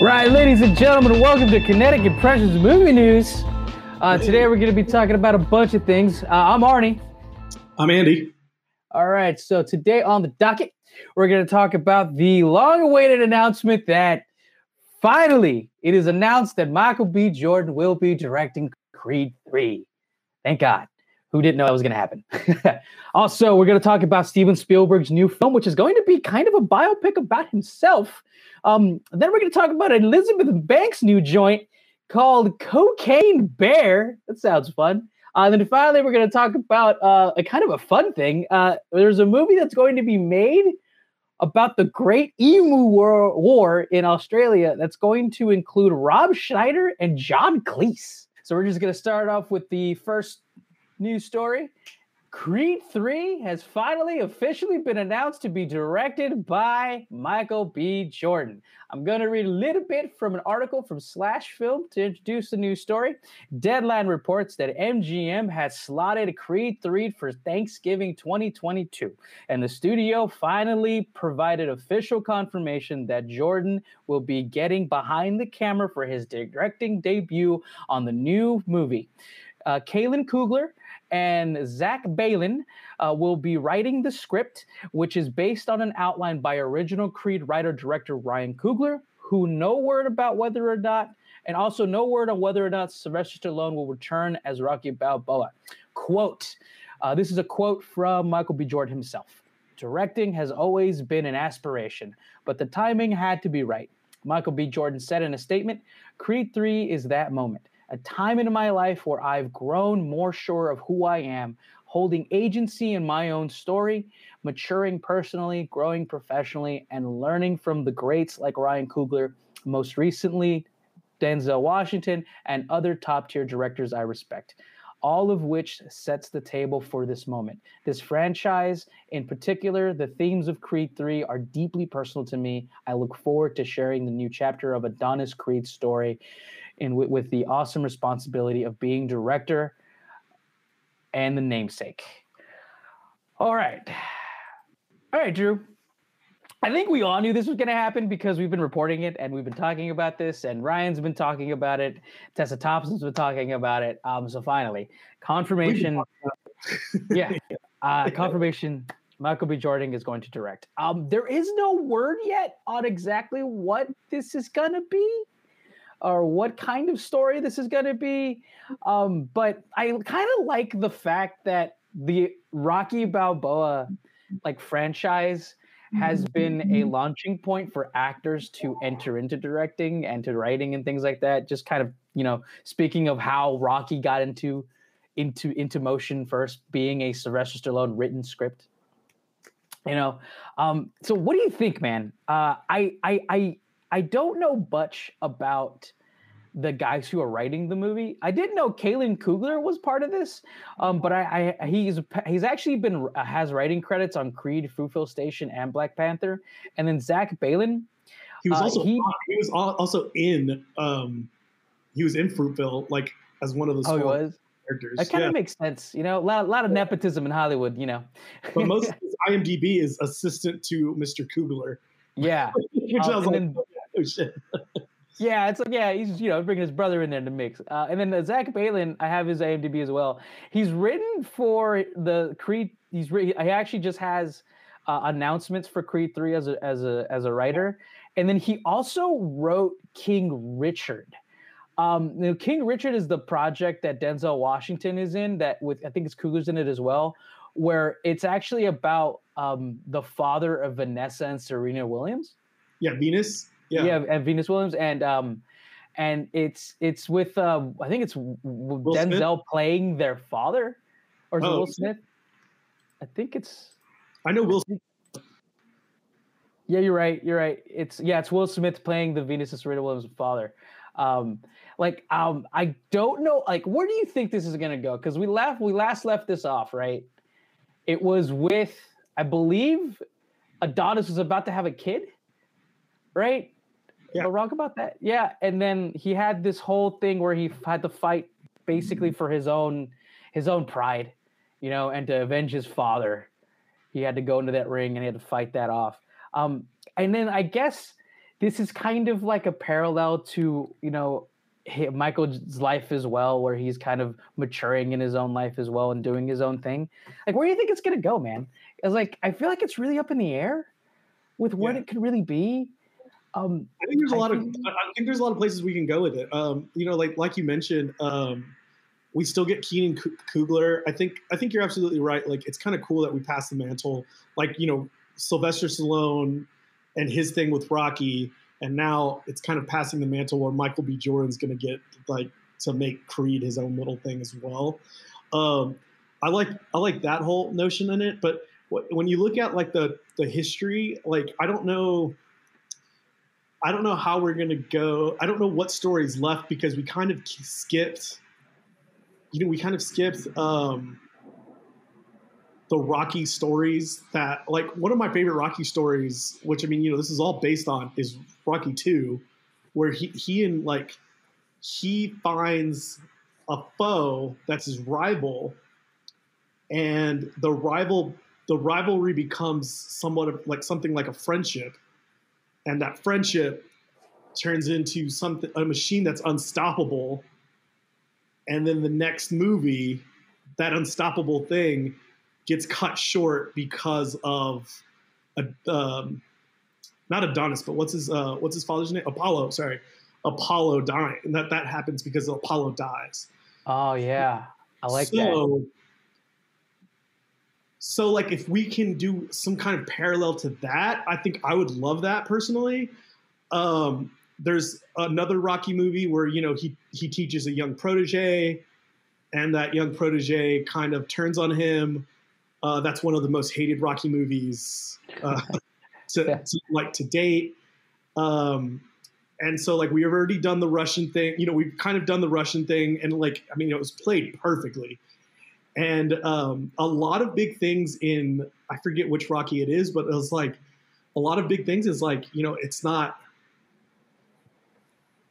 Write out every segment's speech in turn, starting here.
Right, ladies and gentlemen, welcome to Kinetic Impressions Movie News. Uh, today we're going to be talking about a bunch of things. Uh, I'm Arnie. I'm Andy. All right, so today on the docket, we're going to talk about the long awaited announcement that finally it is announced that Michael B. Jordan will be directing Creed 3. Thank God. Who didn't know that was going to happen? also, we're going to talk about Steven Spielberg's new film, which is going to be kind of a biopic about himself. Um, then we're going to talk about Elizabeth Banks' new joint called Cocaine Bear. That sounds fun. Uh, and then finally, we're going to talk about uh, a kind of a fun thing. Uh, there's a movie that's going to be made about the Great Emu War, War in Australia that's going to include Rob Schneider and John Cleese. So we're just going to start off with the first news story. Creed 3 has finally officially been announced to be directed by Michael B. Jordan. I'm going to read a little bit from an article from Slash Film to introduce the news story. Deadline reports that MGM has slotted Creed 3 for Thanksgiving 2022, and the studio finally provided official confirmation that Jordan will be getting behind the camera for his directing debut on the new movie. Uh, Keenan Coogler and Zach Baylin uh, will be writing the script, which is based on an outline by original Creed writer director Ryan Coogler, who no word about whether or not, and also no word on whether or not Sylvester Stallone will return as Rocky Balboa. Quote, uh, this is a quote from Michael B. Jordan himself. Directing has always been an aspiration, but the timing had to be right. Michael B. Jordan said in a statement Creed 3 is that moment a time in my life where I've grown more sure of who I am, holding agency in my own story, maturing personally, growing professionally, and learning from the greats like Ryan Coogler, most recently, Denzel Washington, and other top tier directors I respect. All of which sets the table for this moment. This franchise, in particular, the themes of Creed 3 are deeply personal to me. I look forward to sharing the new chapter of Adonis Creed's story and with, with the awesome responsibility of being director and the namesake. All right. All right, Drew. I think we all knew this was going to happen because we've been reporting it and we've been talking about this, and Ryan's been talking about it. Tessa Thompson's been talking about it. Um, so finally, confirmation. yeah, uh, confirmation. Michael B. Jordan is going to direct. Um, there is no word yet on exactly what this is going to be or what kind of story this is going to be. Um, but I kind of like the fact that the Rocky Balboa like franchise has been a mm-hmm. launching point for actors to enter into directing and to writing and things like that. Just kind of, you know, speaking of how Rocky got into into into motion first being a Sylvester Stallone written script. You know, um, so what do you think, man? Uh, I I I I don't know much about the guys who are writing the movie. I didn't know Keenan Coogler was part of this, um, but I, I, he's he's actually been uh, has writing credits on Creed, Fruitvale Station, and Black Panther. And then Zach Baylin. He was uh, also he, he, was also in um, he was in Fruitvale like as one of those. Oh, was. Characters. That kind yeah. of makes sense, you know. A lot, a lot of nepotism in Hollywood, you know. but most of his IMDb is assistant to Mr. Coogler. Yeah. Which um, I was like, then, Yeah, it's like yeah, he's you know bringing his brother in there to mix. Uh, and then the Zach Baylin, I have his IMDb as well. He's written for the Creed. He's re- he actually just has uh, announcements for Creed three as a as a as a writer, and then he also wrote King Richard. Um, you know, King Richard is the project that Denzel Washington is in. That with I think it's Coogler's in it as well, where it's actually about um, the father of Vanessa and Serena Williams. Yeah, Venus. Yeah. yeah, and Venus Williams, and um, and it's it's with uh, I think it's Will Denzel Smith? playing their father, or is oh, it Will Smith? I think it's. I know Will. Smith. Yeah, you're right. You're right. It's yeah, it's Will Smith playing the Venus and Serena Williams' father. Um, like um, I don't know. Like, where do you think this is gonna go? Because we left, we last left this off, right? It was with, I believe, Adonis was about to have a kid, right? Yeah. Am I wrong about that? Yeah. And then he had this whole thing where he had to fight basically for his own his own pride, you know, and to avenge his father. He had to go into that ring and he had to fight that off. Um, and then I guess this is kind of like a parallel to you know Michael's life as well, where he's kind of maturing in his own life as well and doing his own thing. Like, where do you think it's gonna go, man? It's like I feel like it's really up in the air with what yeah. it could really be. Um, I think there's a I lot think, of I think there's a lot of places we can go with it. Um, you know, like like you mentioned, um, we still get Keenan Coogler. I think I think you're absolutely right. Like it's kind of cool that we pass the mantle. Like you know, Sylvester Stallone and his thing with Rocky, and now it's kind of passing the mantle where Michael B. Jordan's going to get like to make Creed his own little thing as well. Um, I like I like that whole notion in it, but when you look at like the the history, like I don't know. I don't know how we're going to go. I don't know what stories left because we kind of skipped you know, we kind of skipped um, the Rocky stories that, like, one of my favorite Rocky stories, which I mean, you know, this is all based on, is Rocky Two, where he he and like he finds a foe that's his rival, and the rival the rivalry becomes somewhat of like something like a friendship, and that friendship turns into something a machine that's unstoppable and then the next movie, that unstoppable thing gets cut short because of a, um, not Adonis, but what's his uh, what's his father's name? Apollo. Sorry, Apollo dying. And that that happens because Apollo dies. Oh yeah, I like so, that. So like if we can do some kind of parallel to that, I think I would love that personally. Um, there's another Rocky movie where you know he he teaches a young protege, and that young protege kind of turns on him. Uh, that's one of the most hated Rocky movies uh, to, yeah. to, like to date. Um, and so like we have already done the Russian thing. You know, we've kind of done the Russian thing, and like I mean, it was played perfectly. And um, a lot of big things in I forget which Rocky it is, but it was like a lot of big things is like you know it's not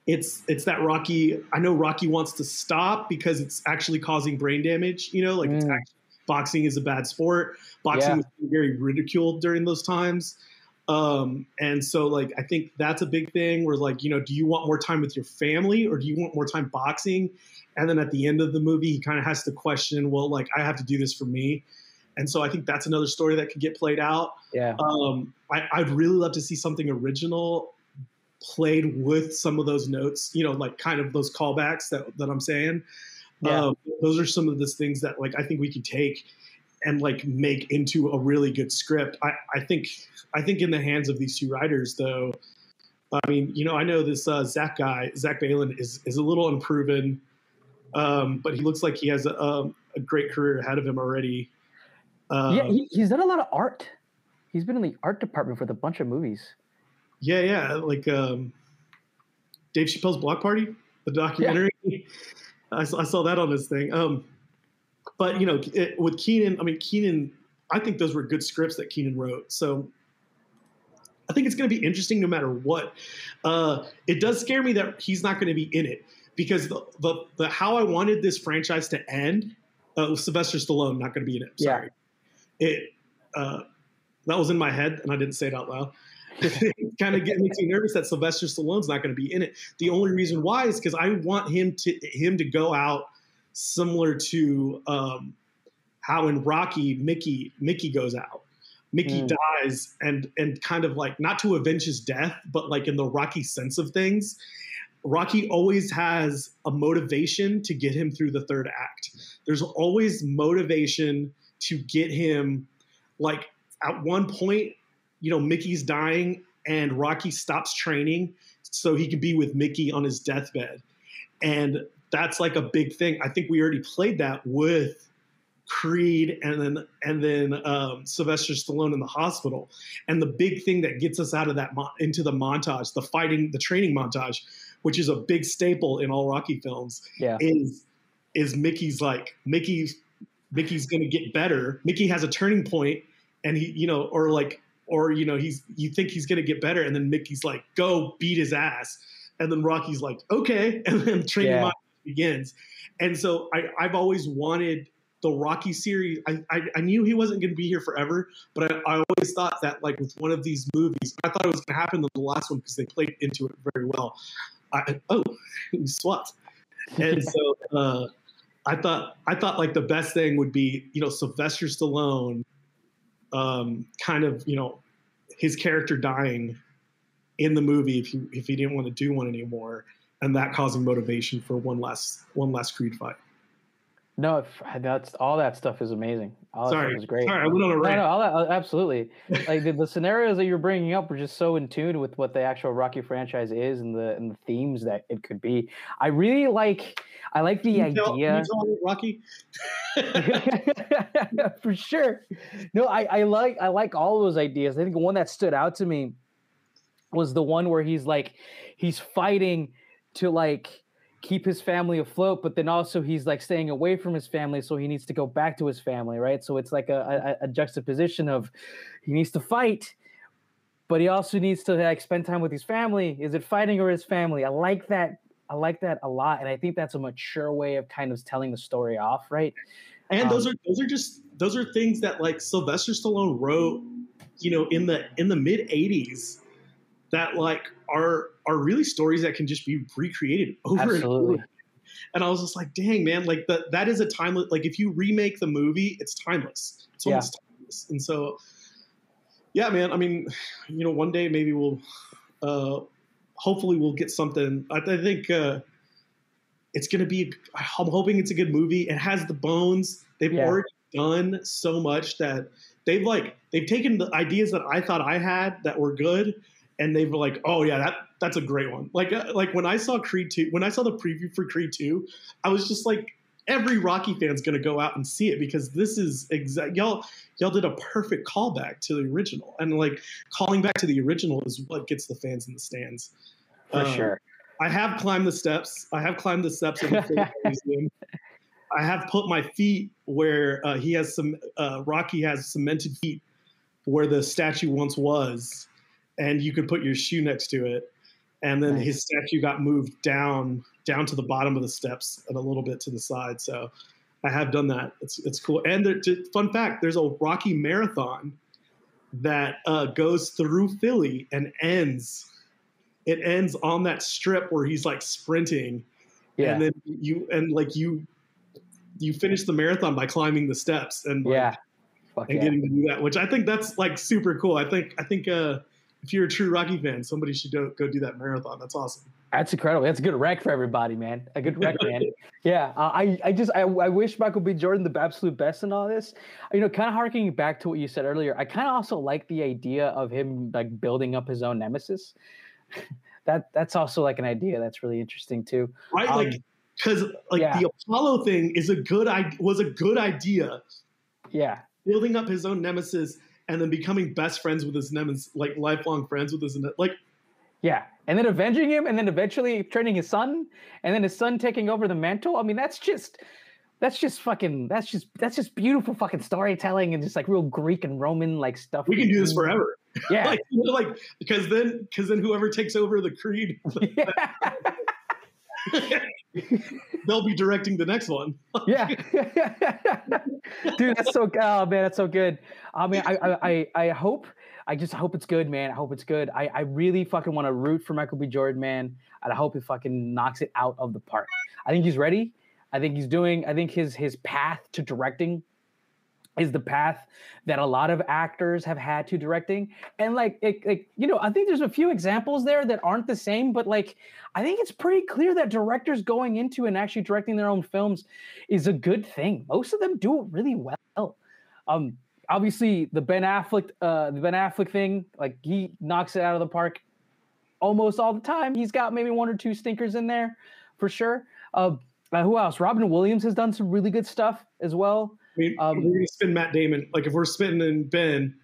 it's it's that Rocky. I know Rocky wants to stop because it's actually causing brain damage. You know, like mm. actually, boxing is a bad sport. Boxing yeah. was very ridiculed during those times. Um, and so like I think that's a big thing where like, you know, do you want more time with your family or do you want more time boxing? And then at the end of the movie, he kind of has to question, well, like I have to do this for me. And so I think that's another story that could get played out. Yeah. Um, I, I'd really love to see something original played with some of those notes, you know, like kind of those callbacks that, that I'm saying. Yeah. Um, those are some of the things that like I think we could take and like make into a really good script. I, I think I think in the hands of these two writers though, I mean, you know, I know this uh, Zach guy, Zach Baylin is is a little unproven, um, but he looks like he has a, a, a great career ahead of him already. Um, yeah, he, he's done a lot of art. He's been in the art department for a bunch of movies. Yeah, yeah, like um, Dave Chappelle's Block Party, the documentary. Yeah. I, I, saw that on this thing. Um, but you know, it, with Keenan, I mean, Keenan, I think those were good scripts that Keenan wrote. So I think it's going to be interesting no matter what. Uh, it does scare me that he's not going to be in it because the, the, the how I wanted this franchise to end, uh, Sylvester Stallone not going to be in it. Sorry, yeah. it uh, that was in my head and I didn't say it out loud. It kind of get, makes me nervous that Sylvester Stallone's not going to be in it. The only reason why is because I want him to him to go out similar to um, how in Rocky Mickey Mickey goes out. Mickey mm. dies and and kind of like not to avenge his death, but like in the Rocky sense of things. Rocky always has a motivation to get him through the third act. There's always motivation to get him like at one point you know, Mickey's dying and Rocky stops training so he can be with Mickey on his deathbed. And that's like a big thing. I think we already played that with Creed and then and then um, Sylvester Stallone in the hospital. And the big thing that gets us out of that mo- into the montage, the fighting, the training montage, which is a big staple in all Rocky films, yeah. is is Mickey's like Mickey's Mickey's to get better. Mickey has a turning point, and he you know or like or you know he's you think he's to get better and then mickey's like go beat his ass and then rocky's like okay and then training yeah. begins and so I, i've always wanted the Rocky series, I, I, I knew he wasn't going to be here forever, but I, I, always thought that like with one of these movies, I thought it was going to happen in the last one because they played into it very well. I, oh, swapped, and so uh, I thought I thought like the best thing would be you know Sylvester Stallone, um, kind of you know his character dying in the movie if he if he didn't want to do one anymore, and that causing motivation for one last one last Creed fight. No, that's all that stuff is amazing. Oh, all Sorry, that stuff is great. Sorry, I went on a rant. No, no, all that, absolutely. like the, the, scenarios that you're bringing up were just so in tune with what the actual Rocky franchise is and the and the themes that it could be. I really like. I like the can you idea. Tell, can you tell Rocky. For sure. No, I, I like I like all those ideas. I think the one that stood out to me was the one where he's like he's fighting to like keep his family afloat, but then also he's like staying away from his family, so he needs to go back to his family, right? So it's like a, a, a juxtaposition of he needs to fight, but he also needs to like spend time with his family. Is it fighting or his family? I like that. I like that a lot, and I think that's a mature way of kind of telling the story off, right? And um, those are those are just those are things that like Sylvester Stallone wrote, you know, in the in the mid '80s that like are are really stories that can just be recreated over Absolutely. and over. Again. And I was just like, dang man, like that that is a timeless like if you remake the movie, it's timeless. So it's almost yeah. timeless. And so yeah, man, I mean, you know, one day maybe we'll uh hopefully we'll get something. I, I think uh it's gonna be I'm hoping it's a good movie. It has the bones. They've yeah. already done so much that they've like they've taken the ideas that I thought I had that were good and they were like, "Oh yeah, that that's a great one." Like uh, like when I saw Creed two, when I saw the preview for Creed two, I was just like, every Rocky fan's gonna go out and see it because this is exact y'all y'all did a perfect callback to the original, and like calling back to the original is what gets the fans in the stands. For um, sure. I have climbed the steps. I have climbed the steps of the museum. I have put my feet where uh, he has some. Uh, Rocky has cemented feet where the statue once was and you could put your shoe next to it. And then nice. his statue got moved down down to the bottom of the steps and a little bit to the side. So I have done that. It's it's cool. And there, fun fact: there's a Rocky Marathon that uh, goes through Philly and ends. It ends on that strip where he's like sprinting, yeah. and then you and like you you finish the marathon by climbing the steps and like, yeah, Fuck and yeah. getting to do that, which I think that's like super cool. I think I think uh, if you're a true Rocky fan, somebody should go, go do that marathon. That's awesome. That's incredible. That's a good rec for everybody, man. A good rec, man. Yeah, uh, I, I just, I, I wish Michael B. Jordan the absolute best in all this. You know, kind of harking back to what you said earlier. I kind of also like the idea of him like building up his own nemesis. that that's also like an idea that's really interesting too. Right, um, like because like yeah. the Apollo thing is a good I was a good idea. Yeah, building up his own nemesis and then becoming best friends with his nemesis, like lifelong friends with his like. Yeah, and then avenging him, and then eventually training his son, and then his son taking over the mantle. I mean, that's just that's just fucking that's just that's just beautiful fucking storytelling and just like real Greek and Roman like stuff. We can do this forever. Yeah, like, like because then because then whoever takes over the creed. They'll be directing the next one. yeah, dude, that's so. Oh man, that's so good. I mean, I, I, I hope. I just hope it's good, man. I hope it's good. I, I really fucking want to root for Michael B. Jordan, man, and I hope he fucking knocks it out of the park. I think he's ready. I think he's doing. I think his his path to directing is the path that a lot of actors have had to directing. And like it, like you know i think there's a few examples there that aren't the same but like i think it's pretty clear that directors going into and actually directing their own films is a good thing. Most of them do it really well. Um obviously the ben affleck uh the ben affleck thing like he knocks it out of the park almost all the time. He's got maybe one or two stinkers in there for sure. Uh, uh who else? Robin williams has done some really good stuff as well I mean, um, we're gonna spin Matt Damon. Like if we're spinning in Ben,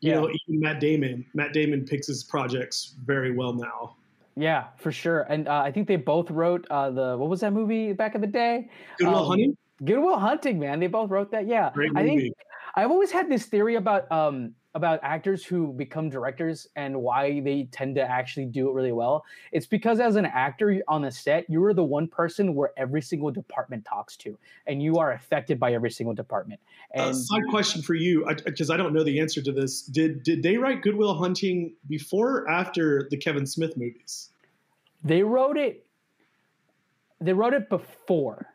you yeah. know, even Matt Damon, Matt Damon picks his projects very well now. Yeah, for sure. And uh, I think they both wrote uh, the what was that movie back in the day? Goodwill um, Hunting. Good Will Hunting, man. They both wrote that. Yeah, Great movie. I think I've always had this theory about um, about actors who become directors and why they tend to actually do it really well. It's because as an actor on the set, you are the one person where every single department talks to, and you are affected by every single department. And uh, side question for you, because I, I, don't know the answer to this: Did did they write Good Will Hunting before or after the Kevin Smith movies? They wrote it. They wrote it before.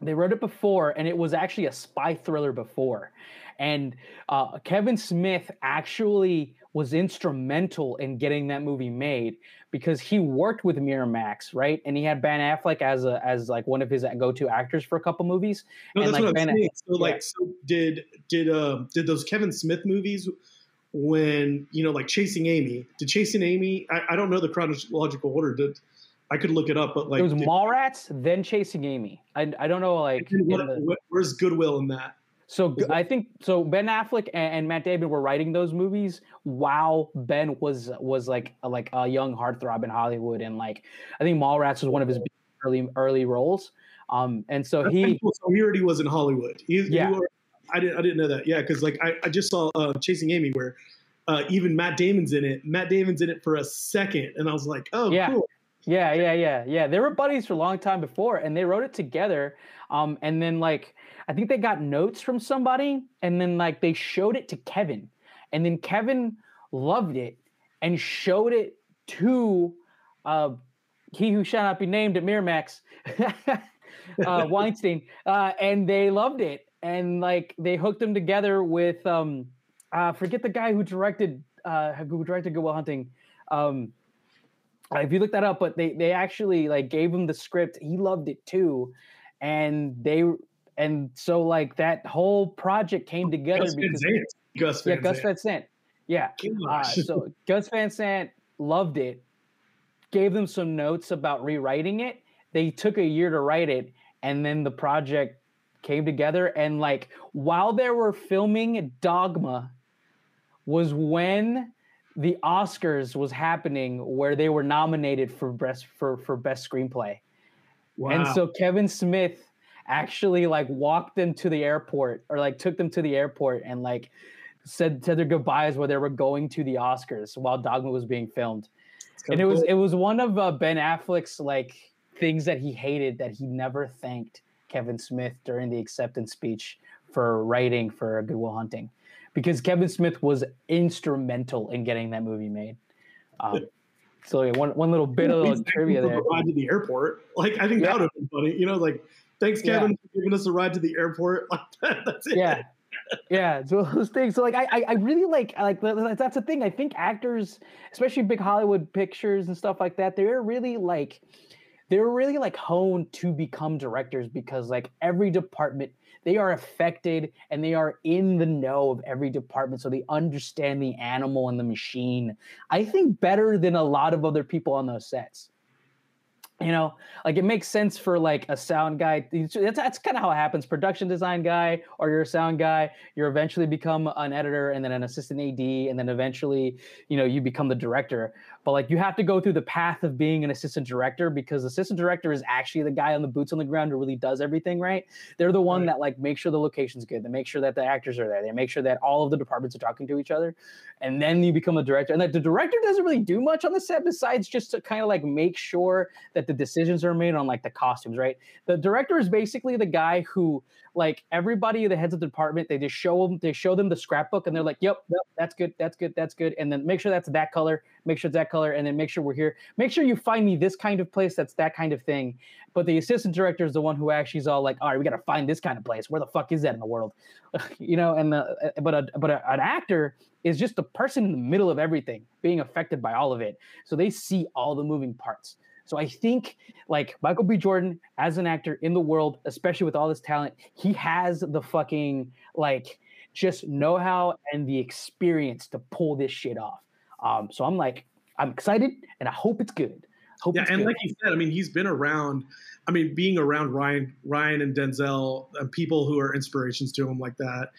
They wrote it before, and it was actually a spy thriller before. And uh, Kevin Smith actually was instrumental in getting that movie made because he worked with Miramax, right? And he had Ben Affleck as a as like one of his go-to actors for a couple movies. No, and that's like what I'm ben, saying. So, like, yeah. so did did uh did those Kevin Smith movies? When you know, like Chasing Amy, did Chasing Amy? I, I don't know the chronological order. Did I could look it up, but like it was Mallrats, then Chasing Amy. I, I don't know like what, the, where's Good Will in that? So I think so. Ben Affleck and, Matt Damon were writing those movies while Ben was was like a, like a young heartthrob in Hollywood, and like I think Mallrats was one of his early early roles. Um, and so That's he so he already was in Hollywood. He, yeah, were, I didn't I didn't know that. Yeah, because like I, I just saw uh, Chasing Amy where uh, even Matt Damon's in it. Matt Damon's in it for a second, and I was like, oh, yeah. cool. Yeah, yeah, yeah, yeah. They were buddies for a long time before, and they wrote it together. Um, and then like I think they got notes from somebody, and then like they showed it to Kevin, and then Kevin loved it and showed it to uh, he who shall not be named at Miramax, uh, Weinstein, uh, and they loved it, and like they hooked them together with um, uh, forget the guy who directed uh, who directed Good Will Hunting. Um, if you look that up, but they they actually like gave him the script. He loved it too, and they and so like that whole project came together Gus because Van Sant. Gus yeah, Gus Van Sant. Yeah. Uh, so Gus Van Sant loved it, gave them some notes about rewriting it. They took a year to write it, and then the project came together. And like while they were filming Dogma, was when the Oscars was happening, where they were nominated for best for for best screenplay. Wow. And so Kevin Smith actually like walked them to the airport or like took them to the airport and like said said their goodbyes where they were going to the Oscars while Dogma was being filmed. And it was it was one of uh, Ben Affleck's like things that he hated that he never thanked Kevin Smith during the acceptance speech for writing for Good Will Hunting, because Kevin Smith was instrumental in getting that movie made. Um, so yeah, one one little bit of little trivia there. To the airport, like I think yeah. that would have been funny. You know, like thanks Kevin yeah. for giving us a ride to the airport. Like that, that's it. Yeah. yeah, so those things. So like, I I really like like that's the thing. I think actors, especially big Hollywood pictures and stuff like that, they're really like they're really like honed to become directors because like every department they are affected and they are in the know of every department so they understand the animal and the machine i think better than a lot of other people on those sets you know like it makes sense for like a sound guy that's, that's kind of how it happens. Production design guy or you're a sound guy you eventually become an editor and then an assistant ad and then eventually you know you become the director but like you have to go through the path of being an assistant director because assistant director is actually the guy on the boots on the ground who really does everything right. They're the one right. that like make sure the location's good. They make sure that the actors are there. They make sure that all of the departments are talking to each other. And then you become a director. And that the director doesn't really do much on the set besides just to kind of like make sure that the decisions are made on like the costumes right? The director is basically the guy who like everybody the heads of the department they just show them they show them the scrapbook and they're like yep, yep that's good that's good that's good and then make sure that's that color make sure it's that color and then make sure we're here. Make sure you find me this kind of place that's that kind of thing. But the assistant director is the one who actually is all like all right we got to find this kind of place. Where the fuck is that in the world? You know and the uh, but a, but a, an actor is just the person in the middle of everything being affected by all of it. So they see all the moving parts so I think like Michael B. Jordan as an actor in the world, especially with all this talent, he has the fucking like just know how and the experience to pull this shit off. Um, so I'm like, I'm excited and I hope it's good. Hope yeah, and good. like you said, I mean, he's been around. I mean, being around Ryan, Ryan and Denzel, and people who are inspirations to him like that,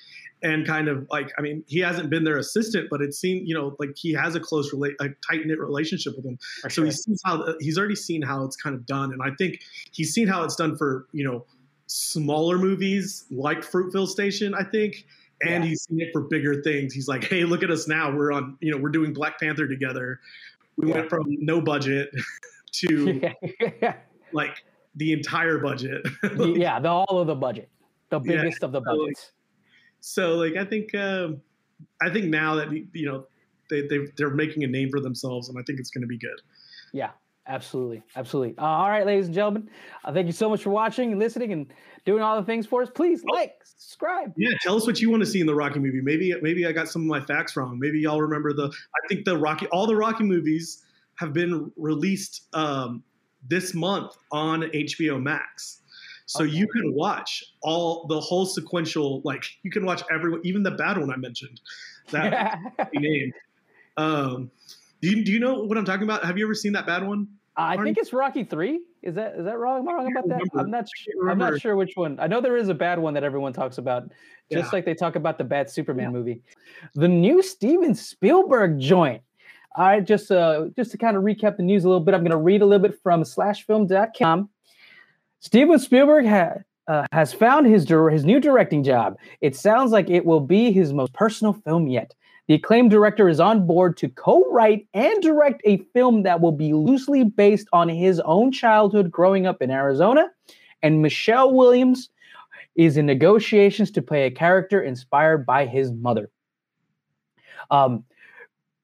and kind of like, I mean, he hasn't been their assistant, but it seemed, you know, like he has a close, rela- a tight knit relationship with them. For so he sees how he's already seen how it's kind of done, and I think he's seen how it's done for you know smaller movies like Fruitvale Station. I think and yeah. he's seen it for bigger things. He's like, hey, look at us now. We're on, you know, we're doing Black Panther together. We yeah. went from no budget to like the entire budget. like, yeah, the all of the budget, the biggest of the budgets. So like, so like I think um, I think now that you know they they they're making a name for themselves, and I think it's going to be good. Yeah, absolutely, absolutely. Uh, all right, ladies and gentlemen, uh, thank you so much for watching and listening and doing all the things for us. Please oh. like, subscribe. Yeah, tell us what you want to see in the Rocky movie. Maybe maybe I got some of my facts wrong. Maybe y'all remember the. I think the Rocky all the Rocky movies have been released um, this month on HBO Max. So okay. you can watch all the whole sequential, like you can watch everyone, even the bad one I mentioned, that name. Um, do you, do you know what I'm talking about? Have you ever seen that bad one? I think it's Rocky Three. Is that is that wrong? Am I wrong about that? I'm not. Sure, I'm not sure which one. I know there is a bad one that everyone talks about, just yeah. like they talk about the bad Superman yeah. movie. The new Steven Spielberg joint. All right, just uh, just to kind of recap the news a little bit, I'm going to read a little bit from SlashFilm.com. Steven Spielberg ha- uh, has found his his new directing job. It sounds like it will be his most personal film yet. The acclaimed director is on board to co write and direct a film that will be loosely based on his own childhood growing up in Arizona. And Michelle Williams is in negotiations to play a character inspired by his mother. Um,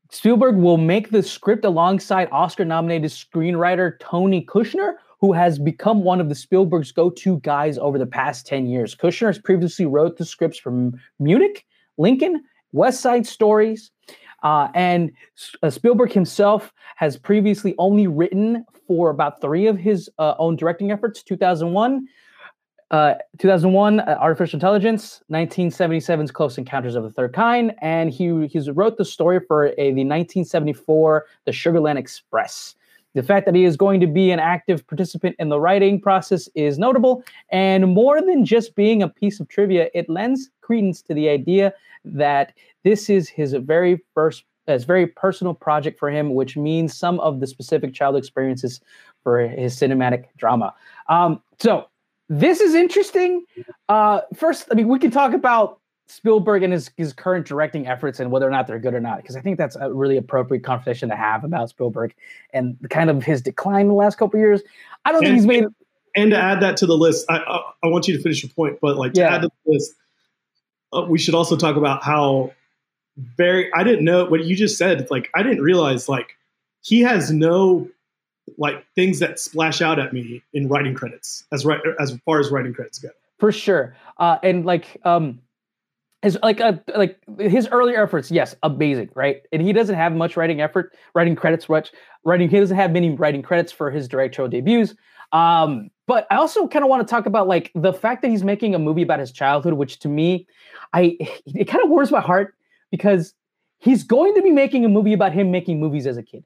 Spielberg will make the script alongside Oscar nominated screenwriter Tony Kushner, who has become one of the Spielberg's go to guys over the past 10 years. Kushner has previously wrote the scripts from Munich, Lincoln, West Side Stories. Uh, and uh, Spielberg himself has previously only written for about three of his uh, own directing efforts 2001, uh, 2001 uh, Artificial Intelligence, 1977's Close Encounters of the Third Kind, and he, he wrote the story for a, the 1974 The Sugarland Express. The fact that he is going to be an active participant in the writing process is notable, and more than just being a piece of trivia, it lends credence to the idea that this is his very first, his very personal project for him, which means some of the specific child experiences for his cinematic drama. Um, so this is interesting. Uh, first, I mean, we can talk about Spielberg and his, his current directing efforts and whether or not they're good or not, because I think that's a really appropriate conversation to have about Spielberg and kind of his decline in the last couple years. I don't and, think he's made. And to add that to the list, I, I, I want you to finish your point, but like to yeah. add to the list, uh, we should also talk about how very I didn't know what you just said. Like I didn't realize like he has no like things that splash out at me in writing credits as right as far as writing credits go. For sure, uh, and like um, his like uh, like his earlier efforts, yes, amazing, right? And he doesn't have much writing effort, writing credits, much writing. He doesn't have many writing credits for his directorial debuts. Um, but I also kind of want to talk about like the fact that he's making a movie about his childhood, which to me, I it kind of warms my heart because he's going to be making a movie about him making movies as a kid.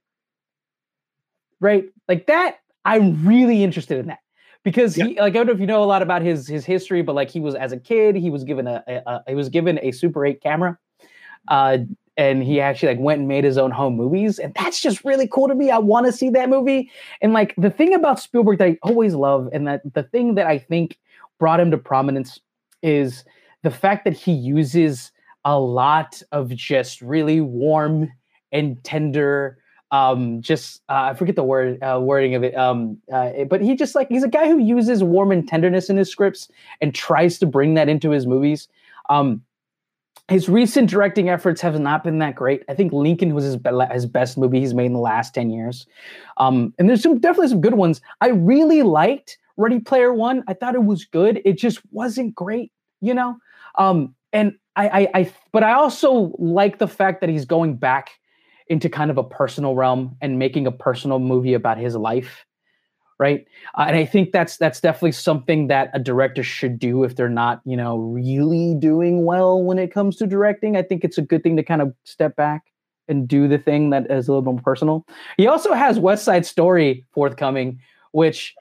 Right? Like that, I'm really interested in that because he like I don't know if you know a lot about his his history, but like he was as a kid, he was given a, a, a he was given a Super 8 camera. Uh, and he actually like went and made his own home movies and that's just really cool to me i want to see that movie and like the thing about spielberg that i always love and that the thing that i think brought him to prominence is the fact that he uses a lot of just really warm and tender um just uh, i forget the word uh, wording of it um uh, but he just like he's a guy who uses warm and tenderness in his scripts and tries to bring that into his movies um his recent directing efforts have not been that great. I think Lincoln was his, be- his best movie he's made in the last 10 years. Um, and there's some definitely some good ones. I really liked Ready Player One. I thought it was good. It just wasn't great, you know? Um, and I, I, I, but I also like the fact that he's going back into kind of a personal realm and making a personal movie about his life, right? Uh, and I think that's that's definitely something that a director should do if they're not, you know, really doing well when it comes to directing. I think it's a good thing to kind of step back and do the thing that is a little more personal. He also has West Side Story forthcoming, which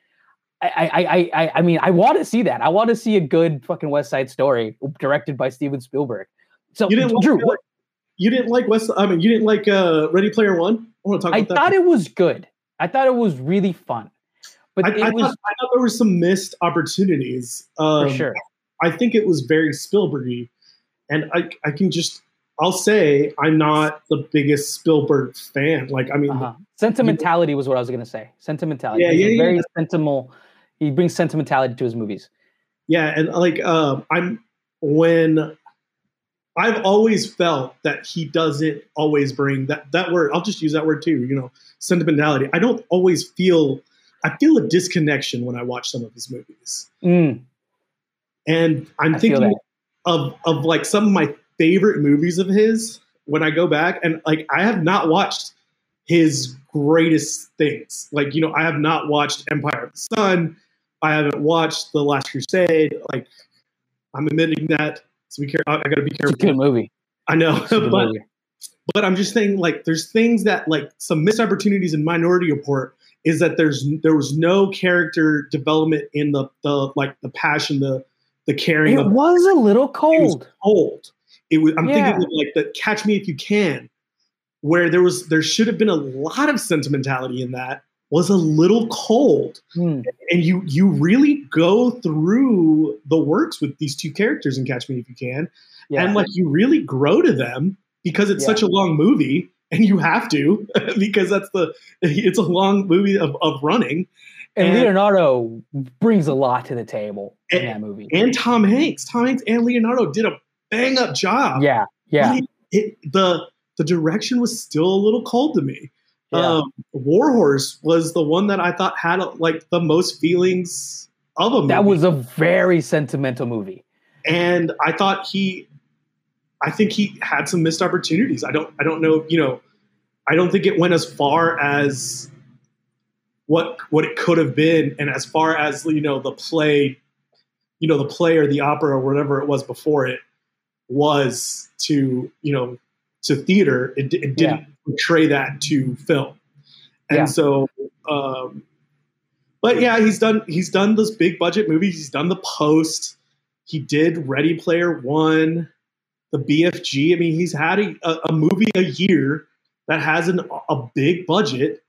I, I, I, I mean, I want to see that. I want to see a good fucking West Side Story directed by Steven Spielberg. So, you didn't Drew, what, you didn't like West. I mean, you didn't like uh, Ready Player One. I want to talk. About that. I thought it was good. I thought it was really fun, but I, I, was, thought, I thought, there were some missed opportunities. Um, for sure. I think it was very Spielbergy. and I I can just I'll say I'm not the biggest Spielberg fan. Like I mean, uh-huh. sentimentality was what I was gonna say. Sentimentality. Yeah, He's yeah, very yeah. sentimental. He brings sentimentality to his movies. Yeah, and like uh, I'm when I've always felt that he doesn't always bring that that word. I'll just use that word too. You know, sentimentality. I don't always feel. I feel a disconnection when I watch some of his movies, Mm, and I'm I thinking of of like some of my favorite movies of his when I go back, and like I have not watched his greatest things. Like you know, I have not watched Empire of the Sun. I haven't watched The Last Crusade. Like I'm admitting that. So be careful. I got to be It's a careful. good movie. I know, It's a good but movie. but I'm just saying, like, there's things that like some missed opportunities in Minority Report is that there's there was no character development in the the like the passion, the the caring It of was a little it was cold. cold. It was. I'm Yeah. thinking of like the Catch Me If You Can, where there was there should have been a lot of sentimentality in that. Was a little cold, Hmm. and you you really go through the works with these two characters in Catch Me If You Can, Yeah. and like you really grow to them because it's Yeah. such a long movie, and you have to because that's the it's a long movie of, of running. and and- Leonardo brings a lot to the table in that movie. And Tom Hanks, Tom Hanks and Leonardo did a bang up job. yeah, yeah, it, it, the the direction was still a little cold to me. Yeah. Um, Warhorse was the one that I thought had like the most feelings of a movie. that was a very sentimental movie. and I thought he, I think he had some missed opportunities. I don't, I don't know, you know, I don't think it went as far as what what it could have been, and as far as you know the play, you know the play or the opera or whatever it was before it was to you know to theater. It, it didn't portray that to film, and Yeah. so. Um, but yeah, he's done he's done those big budget movies. He's done the post. He did Ready Player One, the BFG. I mean, he's had a, a, movie a year that has an, a big budget.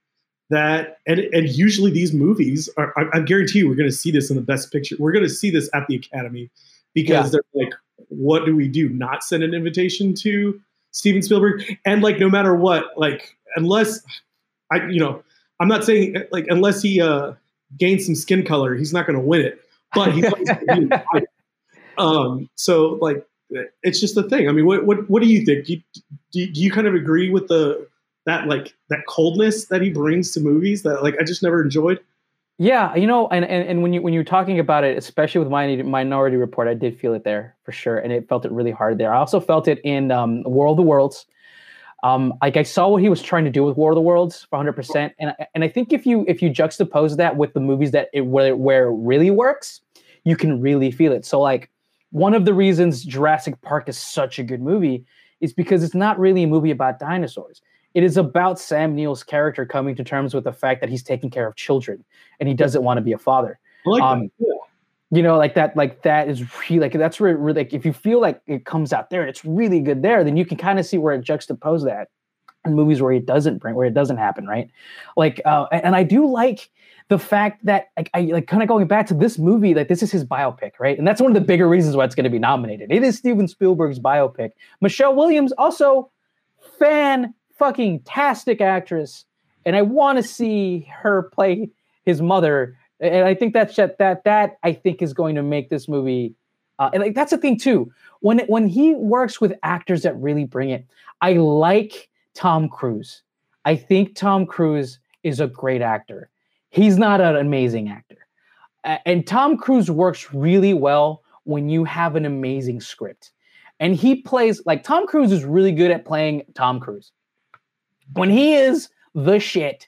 That and and usually these movies are. I, I guarantee you, we're going to see this in the Best Picture. We're going to see this at the Academy because they're like, what do we do? Not send an invitation to Steven Spielberg? And like, no matter what, like, unless I, you know, I'm not saying like unless he uh gains some skin color, he's not going to win it. But right. um. So like, it's just the thing. I mean, what what what do you think? Do you, do, do you kind of agree with the that like that coldness that he brings to movies that like I just never enjoyed? Yeah, you know, and, and, and when you when you're talking about it, especially with Minority, Minority Report, I did feel it there for sure, and it felt it really hard there. I also felt it in um, War of the Worlds. Um, like I saw what he was trying to do with War of the Worlds 100, percent and and I think if you if you juxtapose that with the movies that it where where it really works, you can really feel it. So like one of the reasons Jurassic Park is such a good movie is because it's not really a movie about dinosaurs. It is about Sam Neill's character coming to terms with the fact that he's taking care of children and he doesn't want to be a father. Like Um. You know, like that, like that is really like that's where really like if you feel like it comes out there and it's really good there, then you can kind of see where it juxtapose that in movies where it doesn't bring where it doesn't happen, right? Like, uh, and and I do like the fact that like I like kind of going back to this movie, like this is his biopic, right? And that's one of the bigger reasons why it's going to be nominated. It is Steven Spielberg's biopic. Michelle Williams also fan fucking tastic actress, and I want to see her play his mother. And I think that's that that that I think is going to make this movie. Uh, and like that's the thing too. When when he works with actors that really bring it, I like Tom Cruise. I think Tom Cruise is a great actor. He's not an amazing actor, and Tom Cruise works really well when you have an amazing script. And he plays like Tom Cruise is really good at playing Tom Cruise. When he is the shit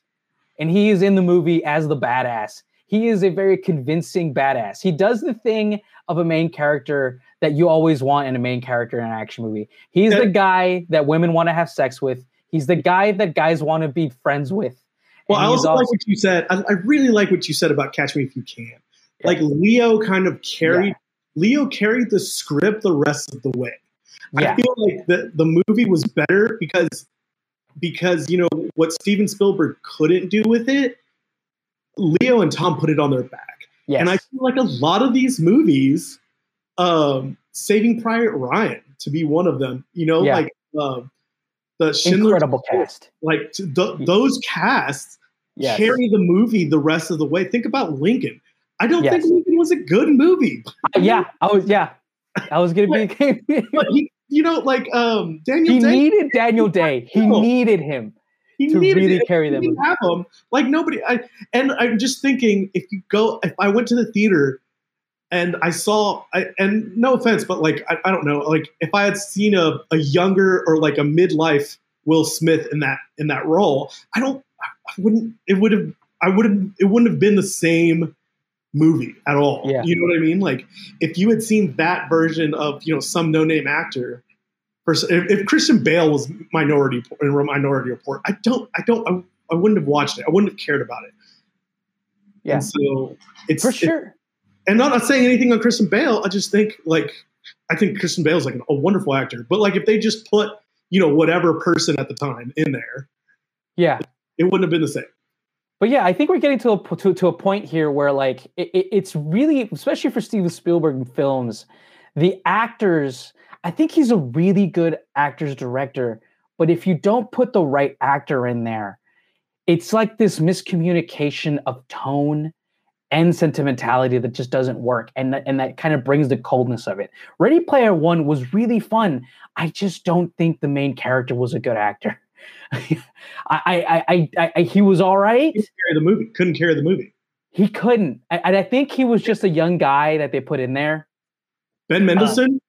and he is in the movie as the badass, he is a very convincing badass. He does the thing of a main character that you always want in a main character in an action movie. He's Yeah. the guy that women want to have sex with. He's the guy that guys want to be friends with. Well, I also like what you said. I, I really like what you said about Catch Me If You Can. Like Leo kind of carried Leo carried the script the rest of the way. yeah, I feel like the the movie was better because because you know what Steven Spielberg couldn't do with it. Leo and Tom put it on their back, yes. and I feel like a lot of these movies, um, Saving Private Ryan, to be one of them. You know, Yeah. like uh, the Schindler's Incredible cast. like those casts Yes. carry the movie the rest of the way. Think about Lincoln. I don't Yes. think Lincoln was a good movie, Uh, yeah, I was. Yeah, I was gonna be. but he, you know, like um, Daniel Day he Day, needed Daniel Day. He needed him he to needed really it. carry them. have him. Like nobody. I and I'm just thinking if you go, if I went to the theater and I saw, I, and no offense, but like I, I don't know, like if I had seen a, a younger or like a midlife Will Smith in that in that role, I don't, I wouldn't, it would have, I would have, it wouldn't have been the same movie at all. Yeah. You know what I mean? Like if you had seen that version of you know some no name actor. If, if Christian Bale was Minority in Minority Report, I don't, I don't, I, I wouldn't have watched it. I wouldn't have cared about it. Yeah. And so it's For it- sure. and I'm not saying anything on Christian Bale. I just think like I think Christian Bale's like a wonderful actor. But like if they just put you know whatever person at the time in there, Yeah. it wouldn't have been the same. But yeah, I think we're getting to a to, to a point here where like it, it- it's really, especially for Steven Spielberg films, the actors. I think he's a really good actors director, but if you don't put the right actor in there, it's like this miscommunication of tone and sentimentality that just doesn't work, and that, and that kind of brings the coldness of it. Ready Player One was really fun. I just don't think the main character was a good actor. I, I, I, I, he was all right. Couldn't carry the movie. Couldn't carry the movie. He couldn't. And I think he was just a young guy that they put in there. Ben Mendelsohn,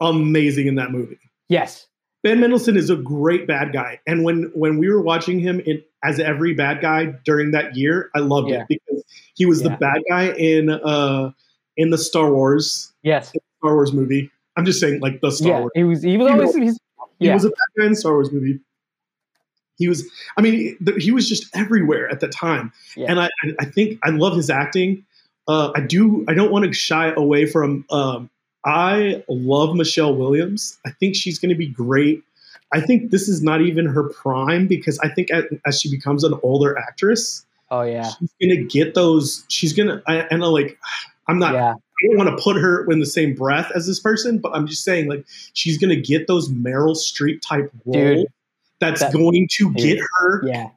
amazing in that movie. Yes. Ben Mendelsohn is a great bad guy, and when when we were watching him in as every bad guy during that year, I loved Yeah. it because he was Yeah. the bad guy in uh in the Star Wars Yes. Star Wars movie. I'm just saying like the Star yeah. Wars. He was. He was always. know, He's, He was a bad guy in Star Wars movie. He was, I mean, he was just everywhere at the time, Yeah. and I, I- think I love his acting. Uh, I do. I don't want to shy away from. Um, I love Michelle Williams. I think she's going to be great. I think this is not even her prime because I think as, as she becomes an older actress, oh yeah. she's going to get those. She's going to, and I like, I'm not Yeah. I don't want to put her in the same breath as this person, but I'm just saying like she's gonna get those Meryl Streep type role Dude, that's that- going to get her Yeah.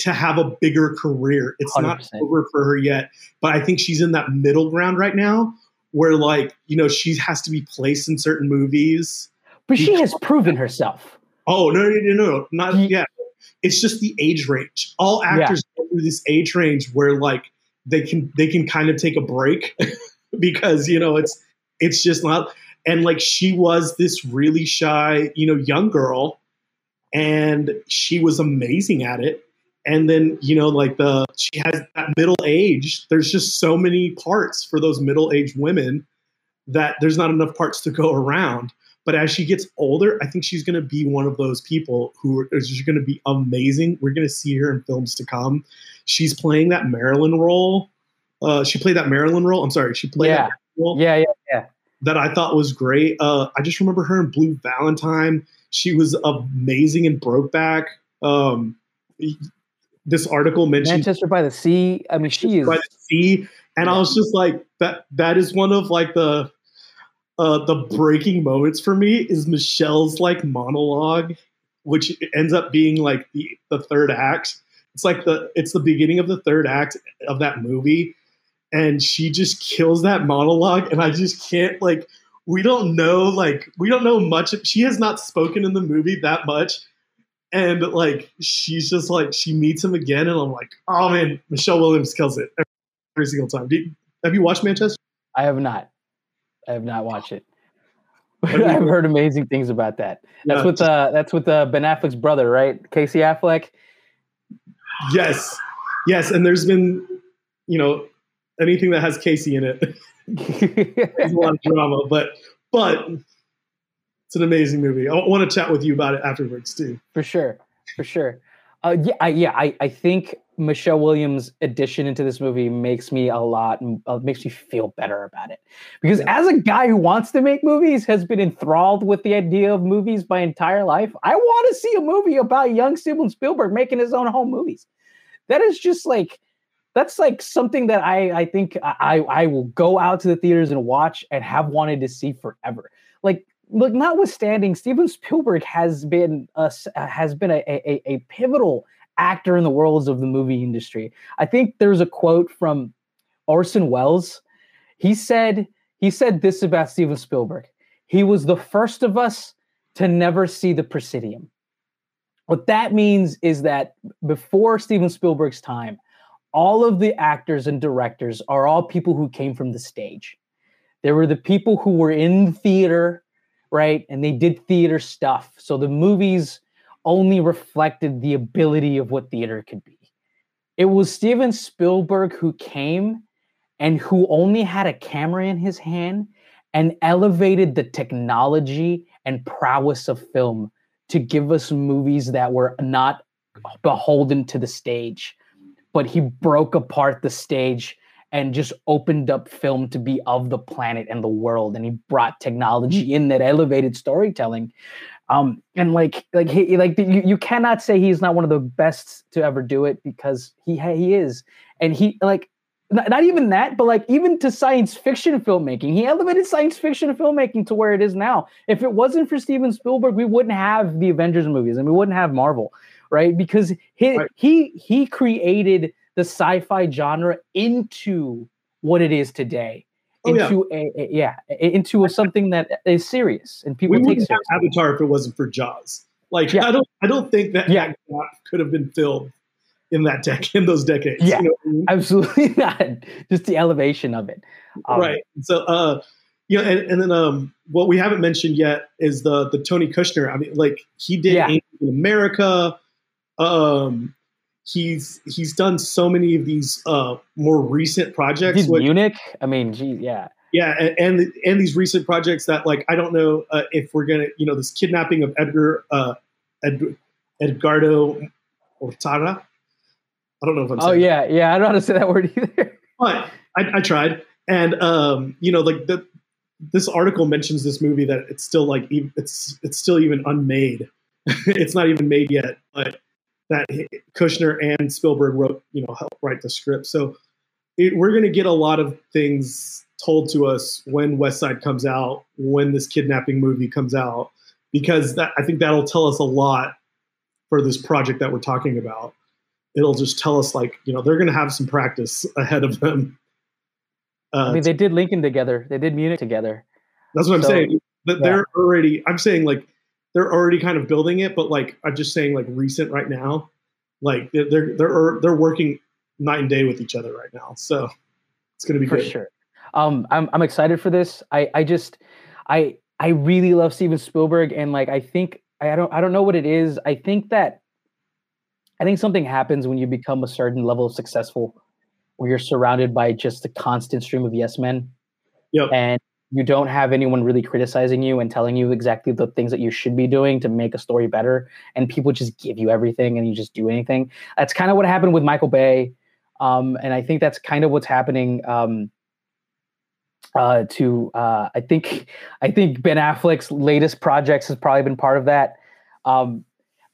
to have a bigger career. It's not 100%. over for her yet, but I think she's in that middle ground right now where like, you know, she has to be placed in certain movies. But she has proven herself. Oh no, no, no, no, not Ye- yet. It's just the age range. All Yeah. actors go through this age range where like they can they can kind of take a break because you know it's it's just not and like she was this really shy you know young girl and she was amazing at it. And then you know like the she has that middle age. There's just so many parts for those middle aged women that there's not enough parts to go around. But as she gets older i think she's going to be one of those people who is just going to be amazing. We're going to see her in films to come. She's playing that marilyn role. Uh, she played that marilyn role. I'm sorry she played Yeah. that role. Yeah. Yeah. That I thought was great. Uh, I just remember her in Blue Valentine. She was amazing in Brokeback. Um, this article mentioned Manchester by the Sea. I mean, she is. by the sea, and I was just like that. That is one of like the uh, the breaking moments for me is Michelle's like monologue, which ends up being like the the third act. It's like the it's the beginning of the third act of that movie, and she just kills that monologue, and I just can't like. We don't know like we don't know much. She has not spoken in the movie that much, and like she's just like she meets him again, and I'm like, oh man, Michelle Williams kills it every, single time. Do you- have you watched Manchester? I have not. I have not watched it. I've heard amazing things about that. That's Yeah, with uh that's with uh, Ben Affleck's brother, right? Casey Affleck. Yes, yes, and there's been, you know, anything that has Casey in it, there's a lot of drama, but but it's an amazing movie. I want to chat with you about it afterwards too. for sure, for sure. Uh, yeah, I, yeah, I, I think Michelle Williams' addition into this movie makes me a lot, uh, makes me feel better about it. Because Yeah. as a guy who wants to make movies, has been enthralled with the idea of movies my entire life. I want to see a movie about young Steven Spielberg making his own home movies. That is just like, that's like something that I, I think I, I will go out to the theaters and watch and have wanted to see forever. Like look, notwithstanding, Steven Spielberg has been a, uh, has been a, a, a pivotal actor in the worlds of the movie industry. I think there's a quote from Orson Welles. He said he said this about Steven Spielberg. He was the first of us to never see the proscenium. What that means is that before Steven Spielberg's time, all of the actors and directors are all people who came from the stage. There were the people who were in theater, right? And they did theater stuff. So the movies only reflected the ability of what theater could be. It was Steven Spielberg who came and who only had a camera in his hand and elevated the technology and prowess of film to give us movies that were not beholden to the stage, but he broke apart the stage and just opened up film to be of the planet and the world. And he brought technology in that elevated storytelling. Um and like like he like you, you cannot say he's not one of the best to ever do it because he he is. And he like not, not even that but like even to science fiction filmmaking he elevated science fiction filmmaking to where it is now. If it wasn't for steven spielberg we wouldn't have the avengers movies and we wouldn't have marvel right because he right. he he created the sci-fi genre into what it is today. Oh, into yeah. A, a, yeah, into a, something that is serious and people we take seriously. Avatar if it wasn't for Jaws. Like yeah. I don't I don't think that yeah. could have been filled in that decade in those decades. Yeah, you know I mean? absolutely not. Just the elevation of it. Um, right. So uh you know, and, and then um what we haven't mentioned yet is the the Tony Kushner. I mean, like he did yeah. in America. Um he's he's done so many of these uh, more recent projects. Which, Munich. I mean, gee, yeah. Yeah, and, and, and these recent projects that like I don't know uh, if we're gonna you know this kidnapping of Edgar uh, Ed, Edgardo Ortara. I don't know if I'm. Oh yeah, that. yeah. I don't know how to say that word either. But I, I tried, and um, you know, like the this article mentions this movie that it's still like it's it's still even unmade. it's not even made yet, but that Kushner and Spielberg wrote, you know, helped write the script. So it, we're going to get a lot of things told to us when West Side comes out, when this kidnapping movie comes out, because that I think that'll tell us a lot for this project that we're talking about. It'll just tell us like, you know, they're going to have some practice ahead of them. Uh, I mean, they did Lincoln together. They did Munich together. That's what I'm saying. That yeah. they're already. I'm saying like they're already kind of building it, but like I'm just saying, like recent right now, like they're they're they're, they're working night and day with each other right now. So it's going to be for good. sure. Um, I'm I'm excited for this. I I just I I really love Steven Spielberg, and like I think I don't I don't know what it is. I think that I think something happens when you become a certain level of successful, where you're surrounded by just a constant stream of yes men. Yep. And you don't have anyone really criticizing you and telling you exactly the things that you should be doing to make a story better and people just give you everything and you just do anything that's kind of what happened with michael bay um, and i think that's kind of what's happening um, uh, to uh, i think i think ben affleck's latest projects has probably been part of that um,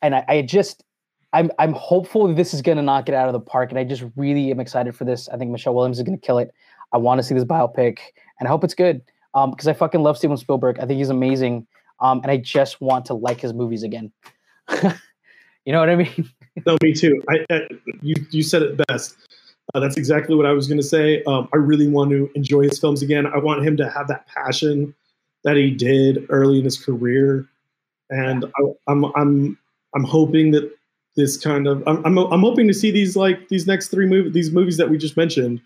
and I, I just I'm I'm hopeful this is going to knock it out of the park, and I just really am excited for this. I think Michelle Williams is going to kill it. I want to see this biopic, and I hope it's good um, because I fucking love Steven Spielberg. I think he's amazing, um, and I just want to like his movies again. you know what I mean? no, me too. I, I, you you said it best. Uh, that's exactly what I was going to say. Um, I really want to enjoy his films again. I want him to have that passion that he did early in his career, and I, I'm I'm I'm hoping that this kind of I'm, I'm I'm hoping to see these like these next three movies these movies that we just mentioned,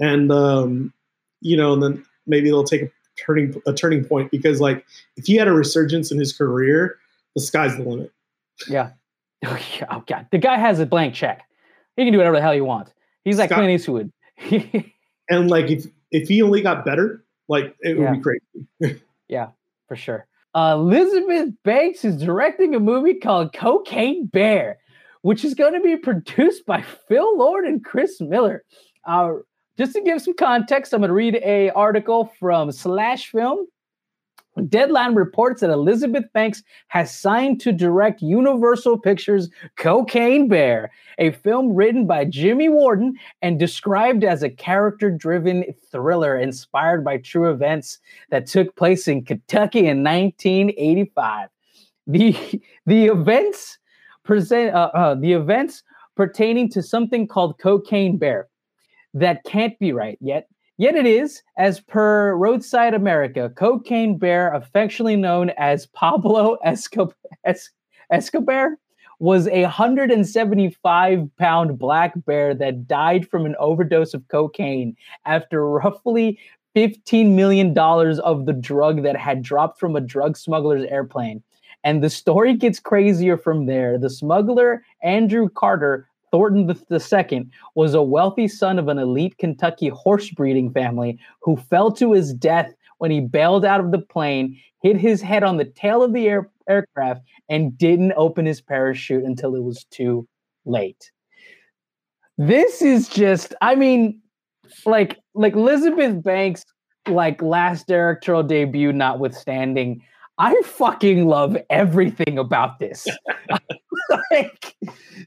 and um, you know, and then maybe they'll take turning a turning point because like if he had a resurgence in his career, the sky's the limit. Yeah. Oh, yeah. oh God, the guy has a blank check. He can do whatever the hell he wants. He's like Scott, Clint Eastwood. and like if if he only got better, like it would be crazy. yeah, for sure. Uh, Elizabeth Banks is directing a movie called Cocaine Bear, which is going to be produced by Phil Lord and Chris Miller. Uh, just to give some context, I'm going to read a article from Slash Film, Deadline reports that Elizabeth Banks has signed to direct Universal Pictures' Cocaine Bear, a film written by Jimmy Warden and described as a character driven thriller inspired by true events that took place in Kentucky in 1985. The, the events present uh, uh, the events pertaining to something called Cocaine Bear that can't be right yet Yet it is, as per Roadside America, Cocaine Bear, affectionately known as Pablo Escobar, Escobar was a 175 pound black bear that died from an overdose of cocaine after roughly $15 million of the drug that had dropped from a drug smuggler's airplane. And the story gets crazier from there. The smuggler, Andrew Carter, Thornton II was a wealthy son of an elite Kentucky horse breeding family who fell to his death when he bailed out of the plane, hit his head on the tail of the air- aircraft, and didn't open his parachute until it was too late. This is just, I mean, like like Elizabeth Banks, like last directorial debut notwithstanding, I fucking love everything about this. like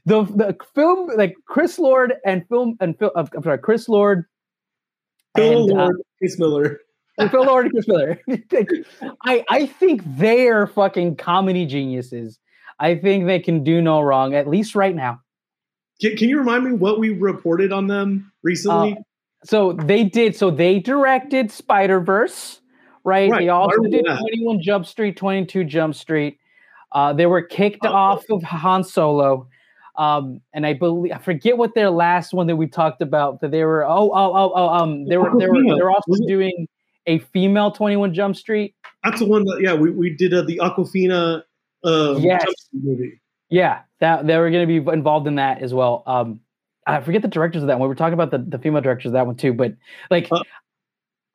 the the film, like Chris Lord and film and Phil, uh, I'm sorry, Chris Lord, Phil and, Lord, uh, Chris Miller. Phil Lord and Chris Miller. I I think they are fucking comedy geniuses. I think they can do no wrong, at least right now. Can, can you remind me what we reported on them recently? Uh, so they did. So they directed Spider Verse right? right. They also did 21 Jump Street, 22 Jump Street. Uh, they were kicked oh. off of Han Solo. Um, and I believe I forget what their last one that we talked about that they were oh oh oh oh um they were they were they're also doing a female 21 Jump Street. That's the one that yeah we, we did uh, the Awkwafina um, yes. movie. Yeah, that they were going to be involved in that as well. Um, I forget the directors of that one. We were talking about the, the female directors of that one too, but like uh,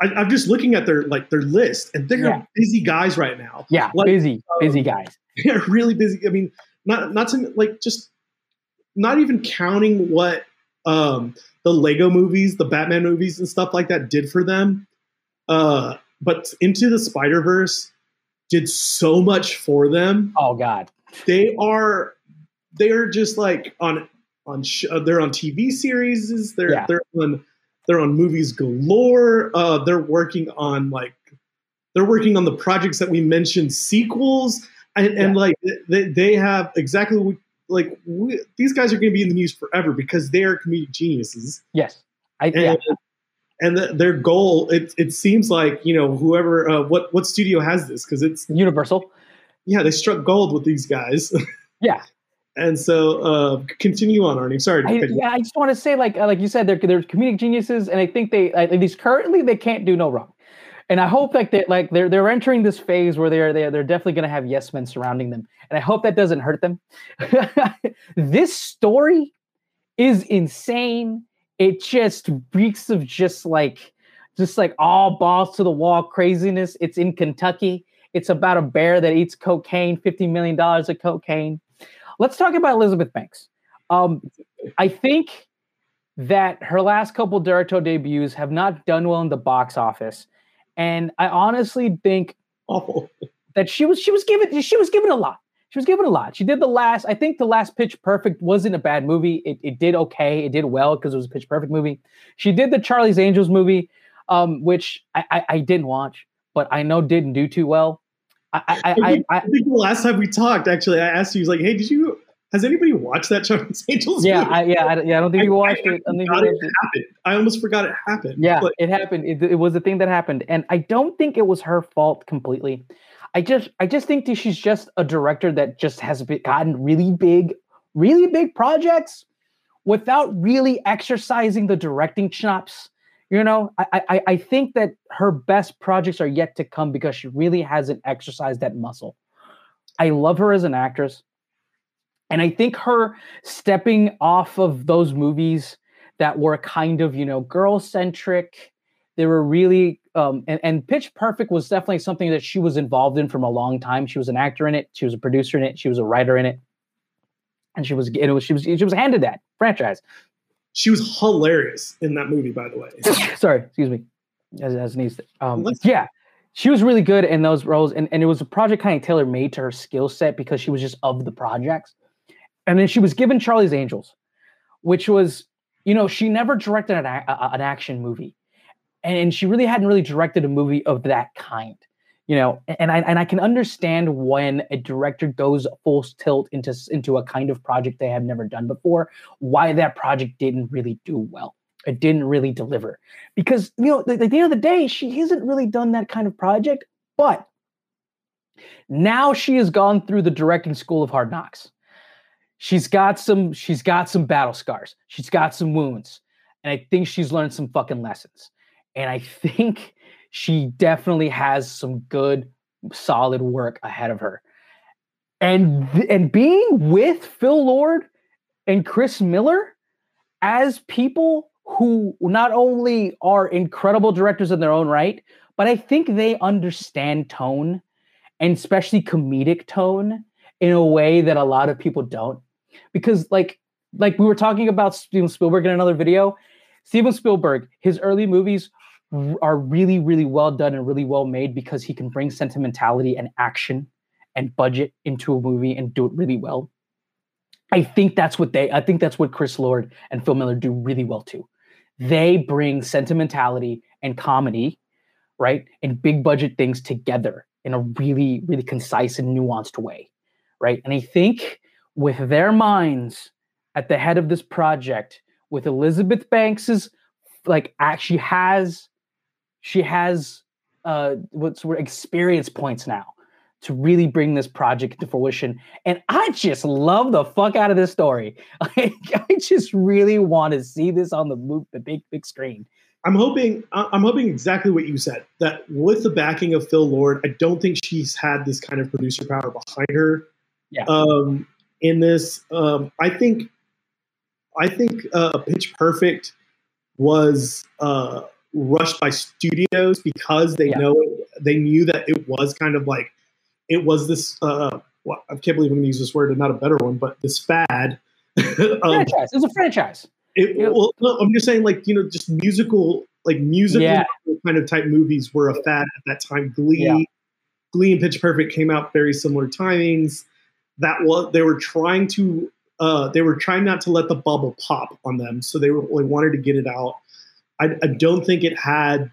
I, am just looking at their like their list, and they're yeah. busy guys right now. Yeah, like, busy, busy um, guys. They're really busy. I mean, not not to like just not even counting what um, the Lego movies, the Batman movies, and stuff like that did for them. Uh, but Into the Spider Verse did so much for them. Oh God, they are they are just like on on sh- they're on TV series. They're yeah. they're on they're on movies galore. Uh, they're working on like they're working on the projects that we mentioned, sequels, and, yeah. and like they, they have exactly what, like we, these guys are going to be in the news forever because they are comedic geniuses. Yes, I and, yeah. And the, their goal, it, it seems like you know whoever uh, what what studio has this because it's Universal. Yeah, they struck gold with these guys. yeah, and so, uh, continue on, Arnie. Sorry. I, yeah, I just want to say, like, uh, like you said, they're they're comedic geniuses, and I think they, at least currently, they can't do no wrong. And I hope like that, like they're they're entering this phase where they're they're they're definitely going to have yes men surrounding them, and I hope that doesn't hurt them. this story is insane. It just reeks of just like just like all balls to the wall craziness. It's in Kentucky. It's about a bear that eats cocaine, fifty million dollars of cocaine Let's talk about Elizabeth Banks. Um, I think that her last couple directorial debuts have not done well in the box office, and I honestly think awful that she was she was given she was given a lot. She was given a lot. She did the last. I think the last Pitch Perfect wasn't a bad movie. It, it did okay. It did well because it was a Pitch Perfect movie. She did the Charlie's Angels movie, um, which I, I, I didn't watch, but I know didn't do too well. I, I, I, I, think the last time we talked, actually, I asked you, was like, "Hey, did you? Has anybody watched that Charlie's Angels?" Yeah, I, yeah, I, yeah. I don't think you watched it. I, it, it happened. I almost forgot it happened. Yeah, but. it happened. It, it was a thing that happened, and I don't think it was her fault completely. I just, I just think that she's just a director that just has gotten really big, really big projects without really exercising the directing chops you know, I, I I think that her best projects are yet to come because she really hasn't exercised that muscle. I love her as an actress. And I think her stepping off of those movies that were kind of, you know, girl centric, they were really um, and, and Pitch Perfect was definitely something that she was involved in from a long time. She was an actor in it, she was a producer in it, she was a writer in it, and she was it was she was she was handed that franchise. She was hilarious in that movie, by the way. Sorry, excuse me. As, as needs. Um, yeah, she was really good in those roles, and, and it was a project kind of tailor made to her skill set because she was just of the projects. And then she was given Charlie's Angels, which was, you know, she never directed an, a, an action movie, and she really hadn't really directed a movie of that kind, you know. And I and I can understand when a director goes full tilt into into a kind of project they have never done before, why that project didn't really do well. It didn't really deliver. Because you know at the end of the day she hasn't really done that kind of project but now she has gone through the directing school of hard knocks. She's got some she's got some battle scars. She's got some wounds. And i think she's learned some fucking lessons. And i think she definitely has some good solid work ahead of her and and being with phil lord and chris miller as people who not only are incredible directors in their own right, but I think they understand tone and especially comedic tone in a way that a lot of people don't. Because like like we were talking about Steven Spielberg in another video, Steven Spielberg, his early movies are really really well done and really well made because he can bring sentimentality and action and budget into a movie and do it really well. I think that's what they I think that's what Chris Lord and Phil Miller do really well too they bring sentimentality and comedy, right? And big budget things together in a really, really concise and nuanced way, right? And I think with their minds at the head of this project, with Elizabeth Banks's like actually has she has uh what's word experience points now to really bring this project to fruition. And I just love the fuck out of this story. I, I just really want to see this on the move, the big big screen. I'm hoping I'm hoping exactly what you said that with the backing of Phil Lord, I don't think she's had this kind of producer power behind her. Yeah. Um, in this, um, I think I think uh, Pitch Perfect was uh, rushed by studios because they yeah. know they knew that it was kind of like it was this. Uh, well, I can't believe I'm going to use this word and not a better one, but this fad. franchise. It was a franchise. It, well, no, I'm just saying, like you know, just musical, like musical yeah. kind of type movies were a fad at that time. Glee. Glee, and Pitch Perfect came out very similar timings. That was they were trying to uh, they were trying not to let the bubble pop on them, so they were, they wanted to get it out. I, I don't think it had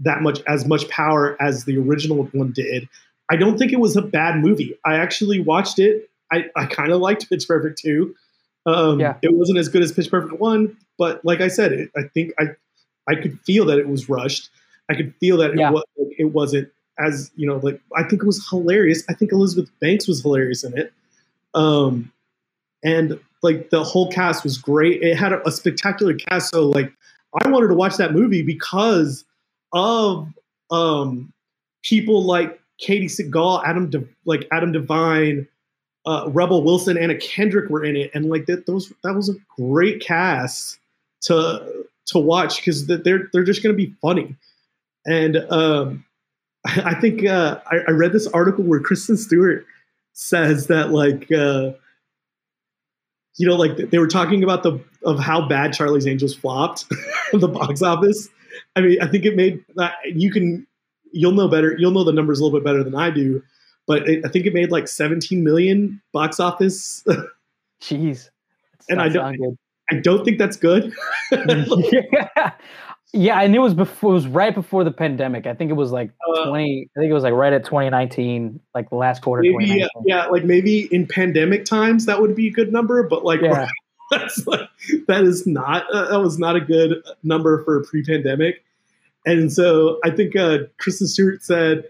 that much as much power as the original one did. I don't think it was a bad movie. I actually watched it. I, I kind of liked Pitch Perfect 2. Um, yeah. It wasn't as good as Pitch Perfect one, but like I said, it, I think I I could feel that it was rushed. I could feel that it, yeah. was, it wasn't as you know like I think it was hilarious. I think Elizabeth Banks was hilarious in it, um, and like the whole cast was great. It had a, a spectacular cast. So like I wanted to watch that movie because of um, people like Katey Sagal, Adam De- like Adam DeVine, uh, Rebel Wilson, Anna Kendrick were in it, and like that those that was a great cast to to watch because they're they're just going to be funny. And um, I, I think uh, I, I, read this article where Kristen Stewart says that like uh, you know like they were talking about the of how bad Charlie's Angels flopped the box office. I mean, I think it made that you can you'll know better. You'll know the numbers a little bit better than I do, but it, I think it made like 17 million box office. Jeez, and I don't. I don't think that's good. yeah. Yeah, and it was before. It was right before the pandemic. I think it was like uh, twenty. I think it was like right at twenty nineteen, like the last quarter. Maybe, yeah, yeah, like maybe in pandemic times that would be a good number, but like yeah. that's like that is not uh, that was not a good number for pre-pandemic. And so I think uh, Kristen Stewart said,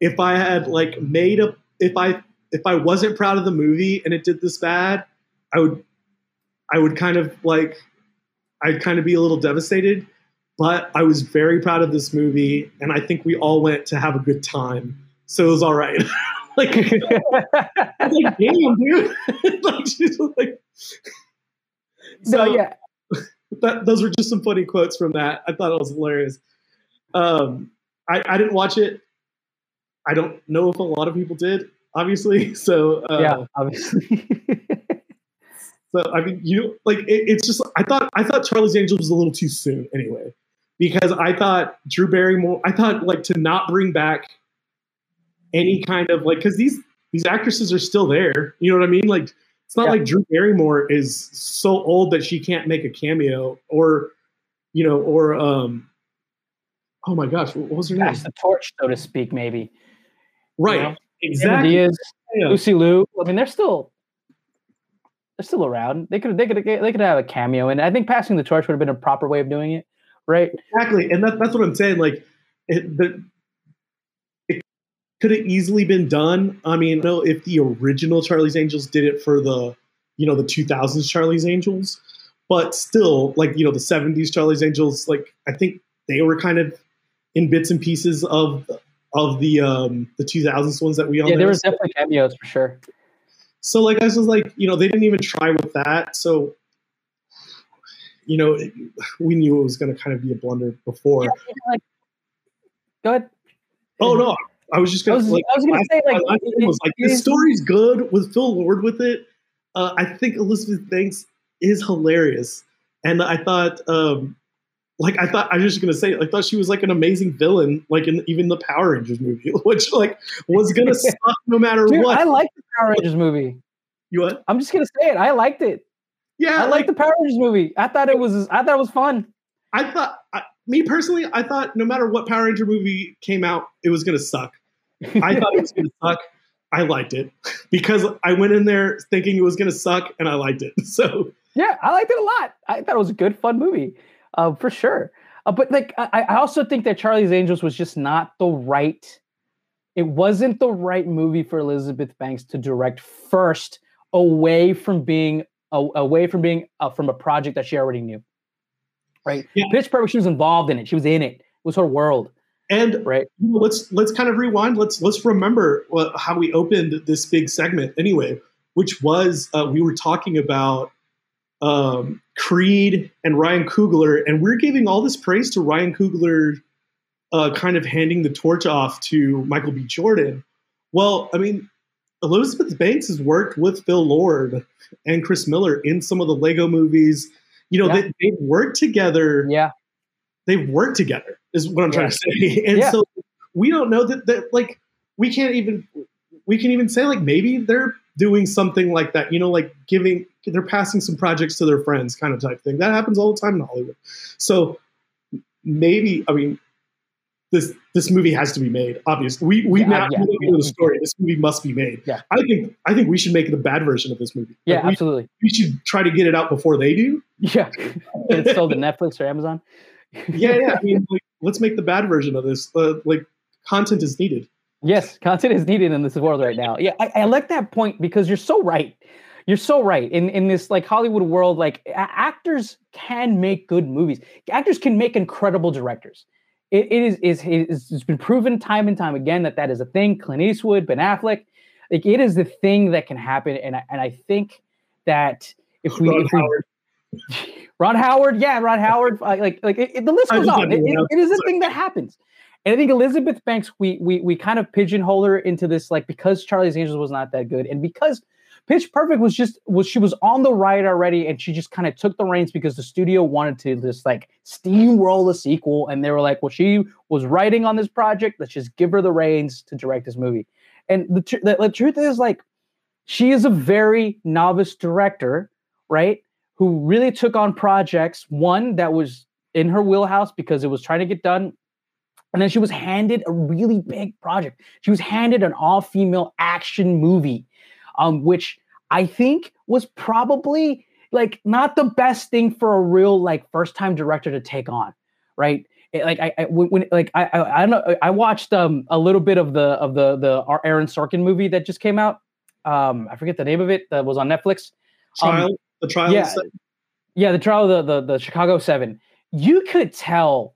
if I had like made a, if I if I wasn't proud of the movie and it did this bad, I would, I would kind of like, I'd kind of be a little devastated. But I was very proud of this movie, and I think we all went to have a good time, so it was all right. like, like, damn, dude. like, she's like, so, no, yeah. That, those were just some funny quotes from that. I thought it was hilarious. Um, I, I didn't watch it. I don't know if a lot of people did, obviously. So uh, yeah, obviously. so I mean, you like it, it's just I thought I thought Charlie's Angels was a little too soon anyway, because I thought Drew Barrymore, I thought like to not bring back any kind of like because these these actresses are still there. You know what I mean? Like it's not yeah. like Drew Barrymore is so old that she can't make a cameo or you know or um oh my gosh, what was her name? Pass name? the torch, so to speak, maybe. Right. You know? Exactly. Diaz, yeah. Lucy Liu. I mean, they're still they're still around. They could they could they could have a cameo, and I think passing the torch would have been a proper way of doing it, right? Exactly, and that, that's what I'm saying. Like, it, the, it could have easily been done. I mean, you know, if the original Charlie's Angels did it for the, you know, the 2000s Charlie's Angels, but still, like you know, the 70s Charlie's Angels, like I think they were kind of in bits and pieces of of the um the 2000s ones that we all yeah, there was definitely cameos for sure. So like I was like, you know, they didn't even try with that. So you know, we knew it was going to kind of be a blunder before. Yeah, like, go ahead. Oh no, I was just going to. Like, I was going to say like, it, was like the story's good with Phil Lord with it. Uh, I think Elizabeth Banks is hilarious, and I thought, um, like, I thought I was just going to say, I thought she was like an amazing villain, like in even the Power Rangers movie, which like was going to suck no matter Dude, what. I like the Power Rangers movie. You what? I'm just going to say it. I liked it. Yeah, I like the Power Rangers movie. I thought it was. I thought it was fun. I thought, I, me personally, I thought no matter what Power Ranger movie came out, it was going to suck. I thought it was going to suck. I liked it because I went in there thinking it was going to suck, and I liked it. So yeah, I liked it a lot. I thought it was a good, fun movie, uh, for sure. Uh, but like, I, I also think that Charlie's Angels was just not the right. It wasn't the right movie for Elizabeth Banks to direct first, away from being away from being uh, from a project that she already knew. Right. Yeah. Pitch Perfect. She was involved in it. She was in it. It was her world. And right. You know, let's let's kind of rewind. Let's let's remember what, how we opened this big segment anyway, which was uh, we were talking about um, Creed and Ryan Coogler, and we're giving all this praise to Ryan Coogler, uh, kind of handing the torch off to Michael B. Jordan. Well, I mean, Elizabeth Banks has worked with Phil Lord and Chris Miller in some of the Lego movies. You know, yeah. they, have worked together. Yeah. They've worked together, is what I'm yeah. trying to say. And yeah. so we don't know that, that, like, we can't even, we can even say, like, maybe they're doing something like that, you know, like giving, they're passing some projects to their friends kind of type thing. That happens all the time in Hollywood. So maybe, I mean, this this movie has to be made. Obviously, we we yeah, now yeah, know the story. This movie must be made. Yeah. I think I think we should make the bad version of this movie. Yeah, like we, absolutely. We should try to get it out before they do. Yeah, it's sold to Netflix or Amazon. yeah, yeah. I mean, like, let's make the bad version of this. Uh, like, content is needed. Yes, content is needed in this world right now. Yeah, I, I like that point because you're so right. You're so right. In in this like Hollywood world, like actors can make good movies. Actors can make incredible directors it, it is, is it's been proven time and time again that that is a thing. Clint Eastwood, Ben Affleck, like it is the thing that can happen, and I, and I think that if we, Ron if Howard. We, Ron Howard, yeah, Ron Howard, like like it, it, the list goes on. It, it is a thing that happens, and I think Elizabeth Banks, we we we kind of pigeonhole her into this like because Charlie's Angels was not that good, and because Pitch Perfect was just was she was on the ride already, and she just kind of took the reins because the studio wanted to just like steamroll a sequel, and they were like, "Well, she was writing on this project. Let's just give her the reins to direct this movie." And the, tr- the, the truth is, like, she is a very novice director, right? Who really took on projects one that was in her wheelhouse because it was trying to get done and then she was handed a really big project. She was handed an all female action movie um, which I think was probably like not the best thing for a real like first time director to take on, right? It, like I, I when like I, I I don't know I watched um a little bit of the of the the Aaron Sorkin movie that just came out. Um, I forget the name of it that was on Netflix. Trial, um, the trial. Yeah, yeah, the trial, the the the Chicago Seven. You could tell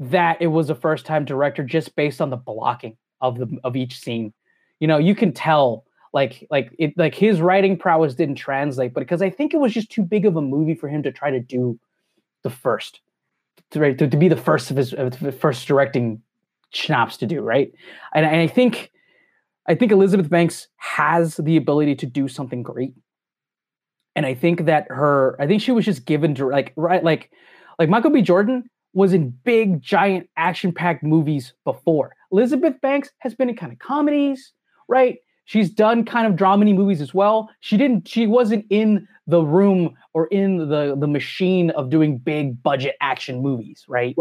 that it was a first time director just based on the blocking of the of each scene. You know, you can tell like like it like his writing prowess didn't translate but because i think it was just too big of a movie for him to try to do the first to, right, to, to be the first of his of the first directing schnapps to do right and, and i think i think elizabeth banks has the ability to do something great and i think that her i think she was just given to like right like like michael b jordan was in big, giant, action packed movies before. Elizabeth Banks has been in kind of comedies, right? She's done kind of dramedy movies as well. She didn't, she wasn't in the room or in the, the machine of doing big budget action movies, right?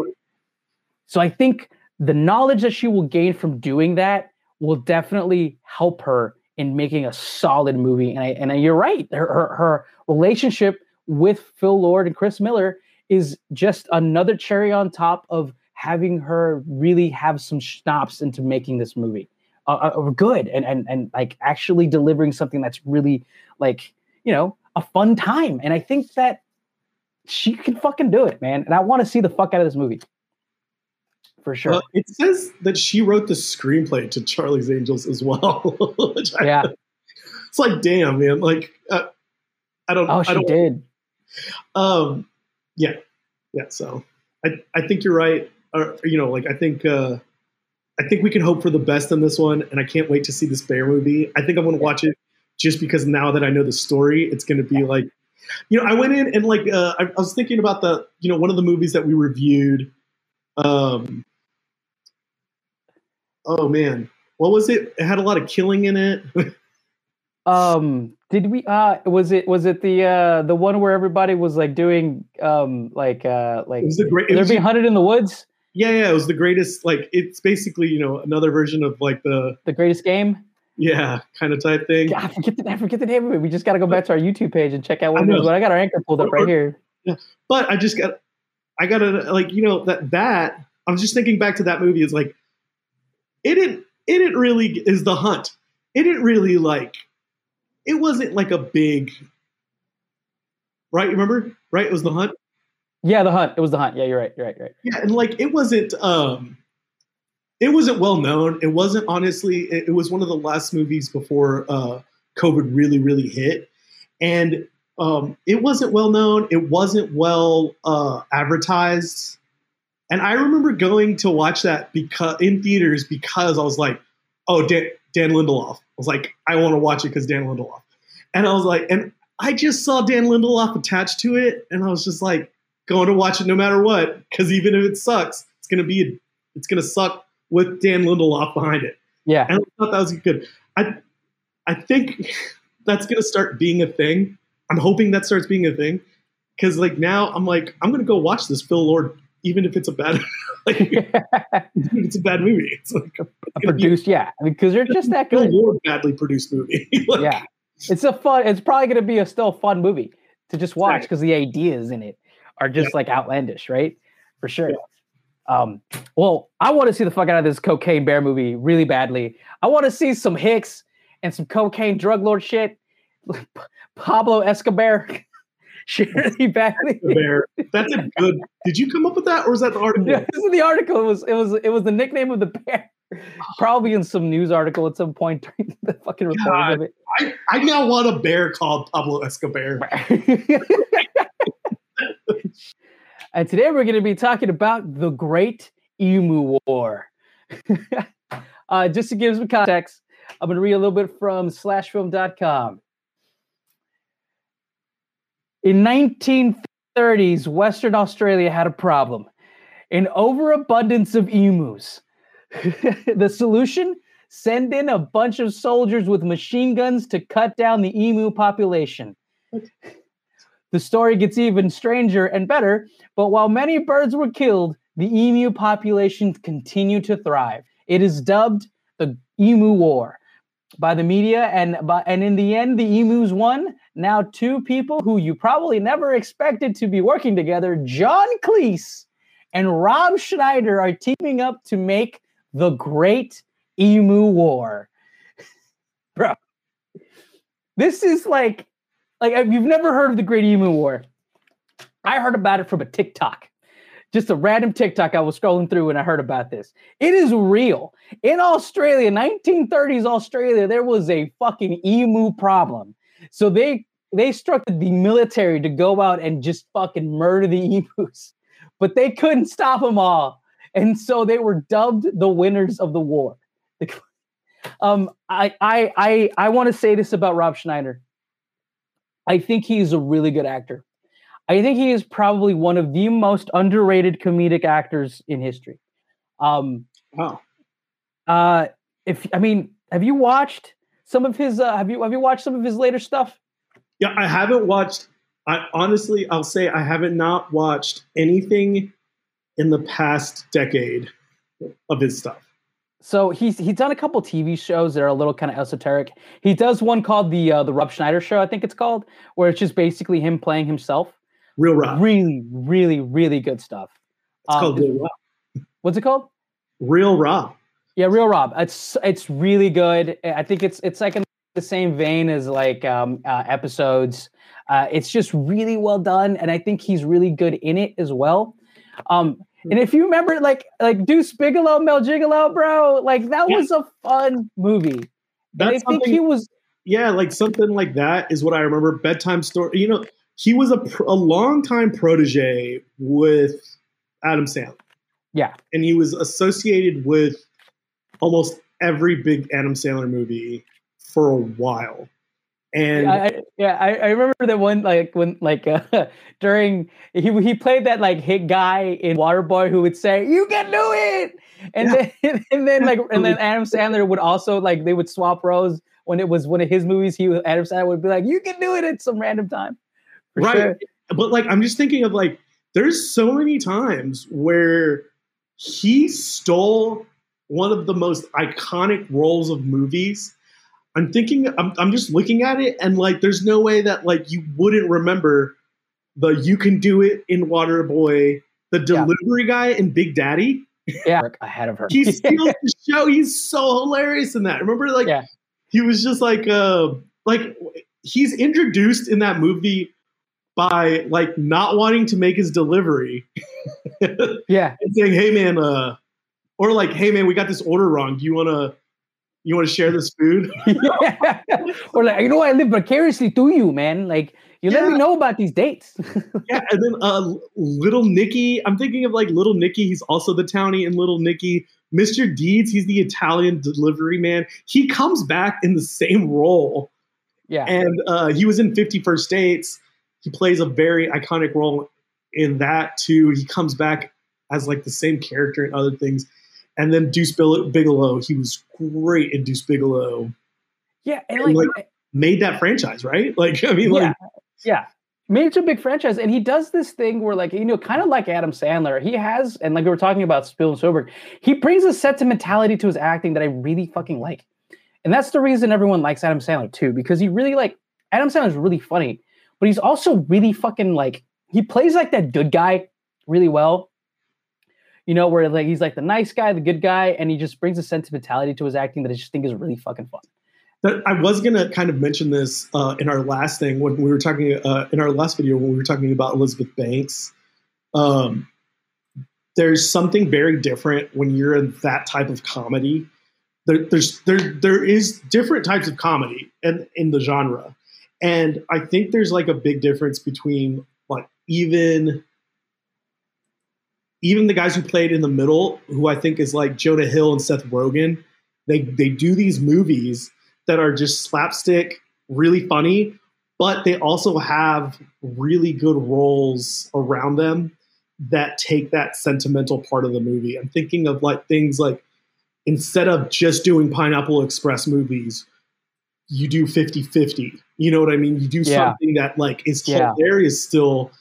So I think the knowledge that she will gain from doing that will definitely help her in making a solid movie. And I, and you're right, her, her, her relationship with Phil Lord and Chris Miller is just another cherry on top of having her really have some schnapps into making this movie uh, uh, good and, and and like actually delivering something that's really like you know a fun time and i think that she can fucking do it man and i want to see the fuck out of this movie for sure. it says that she wrote the screenplay to Charlie's Angels as well. yeah, it's like damn, man. Like uh, I don't. Oh, she I don't, did. Um, yeah, yeah. So I I think you're right. Or you know, like I think uh, I think we can hope for the best in this one, and I can't wait to see this bear movie. I think I'm going to watch it just because now that I know the story, it's going to be like, you know, I went in and like uh, I, I was thinking about the you know one of the movies that we reviewed. Um, oh man, what was it? It had a lot of killing in it. um, did we? Uh, was it was it the uh the one where everybody was like doing um like uh like it was the great. they're being hunted in the woods? Yeah, yeah, it was the greatest. Like it's basically you know another version of like the the greatest game. Yeah, kind of type thing. I forget the I forget the name of it. We just got to go back to our YouTube page and check out what I it is. But I got our anchor pulled up right here. Yeah, but I just got I got to like you know that that I was just thinking back to that movie. It's like it didn't it didn't really is the hunt. It didn't really like it wasn't like a big right. Remember right? It was the hunt. Yeah, the hunt. It was the hunt. Yeah, you're right. You're right. You're right. Yeah, and like it wasn't. um It wasn't well known. It wasn't honestly. It, it was one of the last movies before uh COVID really, really hit, and um it wasn't well known. It wasn't well uh advertised. And I remember going to watch that because in theaters because I was like, "Oh, Dan, Dan Lindelof." I was like, "I want to watch it because Dan Lindelof." And I was like, and I just saw Dan Lindelof attached to it, and I was just like, going to watch it no matter what because even if it sucks, it's gonna be it's gonna suck with Dan Lindelof behind it. Yeah, and I thought that was good. I I think that's gonna start being a thing. I'm hoping that starts being a thing because like now I'm like I'm gonna go watch this Phil Lord even if it's a bad like it's a bad movie. It's like a, produced, yeah, because they're just that good. Lord badly produced movie. like, yeah, it's a fun. It's probably gonna be a still fun movie to just watch because the ideas in it are just yeah. like outlandish, right? For sure. Yeah. Um, well, I want to see the fuck out of this cocaine bear movie really badly. I want to see some Hicks and some cocaine drug lord shit. Pablo Escobar. really badly. Bear. That's a good. Did you come up with that, or was that the article? Yeah, this is the article. It was. It was. It was the nickname of the bear. Probably in some news article at some point during the fucking recording of it. I, I now want a bear called Pablo Escobar. And today we're going to be talking about the Great Emu War. uh, just to give some context, I'm going to read a little bit from slashfilm.com. In 1930s, Western Australia had a problem an overabundance of emus. the solution? Send in a bunch of soldiers with machine guns to cut down the emu population. The story gets even stranger and better, but while many birds were killed, the emu population continued to thrive. It is dubbed the Emu War by the media, and by, and in the end, the emus won. Now, two people who you probably never expected to be working together, John Cleese and Rob Schneider, are teaming up to make the Great Emu War. Bro, this is like like you've never heard of the Great Emu War. I heard about it from a TikTok. Just a random TikTok I was scrolling through and I heard about this. It is real. In Australia, 1930s Australia, there was a fucking emu problem. So they they instructed the military to go out and just fucking murder the emus. But they couldn't stop them all. And so they were dubbed the winners of the war. um, I I I I want to say this about Rob Schneider. I think he's a really good actor. I think he is probably one of the most underrated comedic actors in history. Um, wow. Uh, if I mean, have you watched some of his? Uh, have you have you watched some of his later stuff? Yeah, I haven't watched. I honestly, I'll say I haven't not watched anything in the past decade of his stuff. So he's he's done a couple TV shows that are a little kind of esoteric. He does one called the uh, the Rob Schneider Show, I think it's called, where it's just basically him playing himself. Real Rob. Really, really, really good stuff. It's um, called Real Rob. What's it called? Real Rob. Yeah, Real Rob. It's it's really good. I think it's it's like in the same vein as like um, uh, episodes. Uh, it's just really well done, and I think he's really good in it as well. Um, and if you remember, like like Deuce Bigalow, Male Gigolo, bro, like that yeah. was a fun movie. That's I think he was. Yeah, like something like that is what I remember. Bedtime story. You know, he was a a long time protege with Adam Sandler. Yeah, and he was associated with almost every big Adam Sandler movie for a while. And yeah, I, yeah, I, I remember that one like when like uh, during he he played that like hit guy in Waterboy who would say you can do it, and yeah. then and then like and then Adam Sandler would also like they would swap roles when it was one of his movies. He Adam Sandler would be like you can do it at some random time, right? Sure. But like I'm just thinking of like there's so many times where he stole one of the most iconic roles of movies I'm thinking, I'm, I'm just looking at it, and like, there's no way that like you wouldn't remember the "You Can Do It" in Waterboy, the delivery yeah. guy in Big Daddy. Yeah, ahead of her. he steals the show. He's so hilarious in that. Remember, like, yeah. he was just like, uh, like he's introduced in that movie by like not wanting to make his delivery. yeah, and saying, "Hey, man," uh, or like, "Hey, man, we got this order wrong. Do you want to?" You want to share this food? Or like, you know, I live vicariously through you, man. Like, you yeah. let me know about these dates. yeah, and then uh, Little Nicky. I'm thinking of like Little Nicky. He's also the townie in Little Nicky. Mr. Deeds. He's the Italian delivery man. He comes back in the same role. Yeah, and uh, he was in Fifty First Dates. He plays a very iconic role in that too. He comes back as like the same character in other things. And then Deuce Bigalow, he was great in Deuce Bigalow. Yeah, and, and like, like, made that franchise, right? Like, I mean, yeah, like, yeah, made it a big franchise, and he does this thing where, like, you know, kind of mm-hmm. like Adam Sandler, he has, and like we were talking about Spielberg, Soberg, he brings a sentimentality to his acting that I really fucking like, and that's the reason everyone likes Adam Sandler too, because he really like Adam Sandler is really funny, but he's also really fucking like he plays like that good guy really well you know, where like he's like the nice guy, the good guy, and he just brings a sentimentality to his acting that I just think is really fucking fun. I was gonna kind of mention this uh, in our last thing when we were talking uh, in our last video when we were talking about Elizabeth Banks. Um, there's something very different when you're in that type of comedy. There, there's there there is different types of comedy in, in the genre, and I think there's like a big difference between like even even the guys who played in the middle, who I think is like Jonah Hill and Seth Rogen, they they do these movies that are just slapstick, really funny, but they also have really good roles around them that take that sentimental part of the movie. I'm thinking of like things like instead of just doing Pineapple Express movies, you do 50-50. You know what I mean? You do yeah. something that like is yeah. hilarious still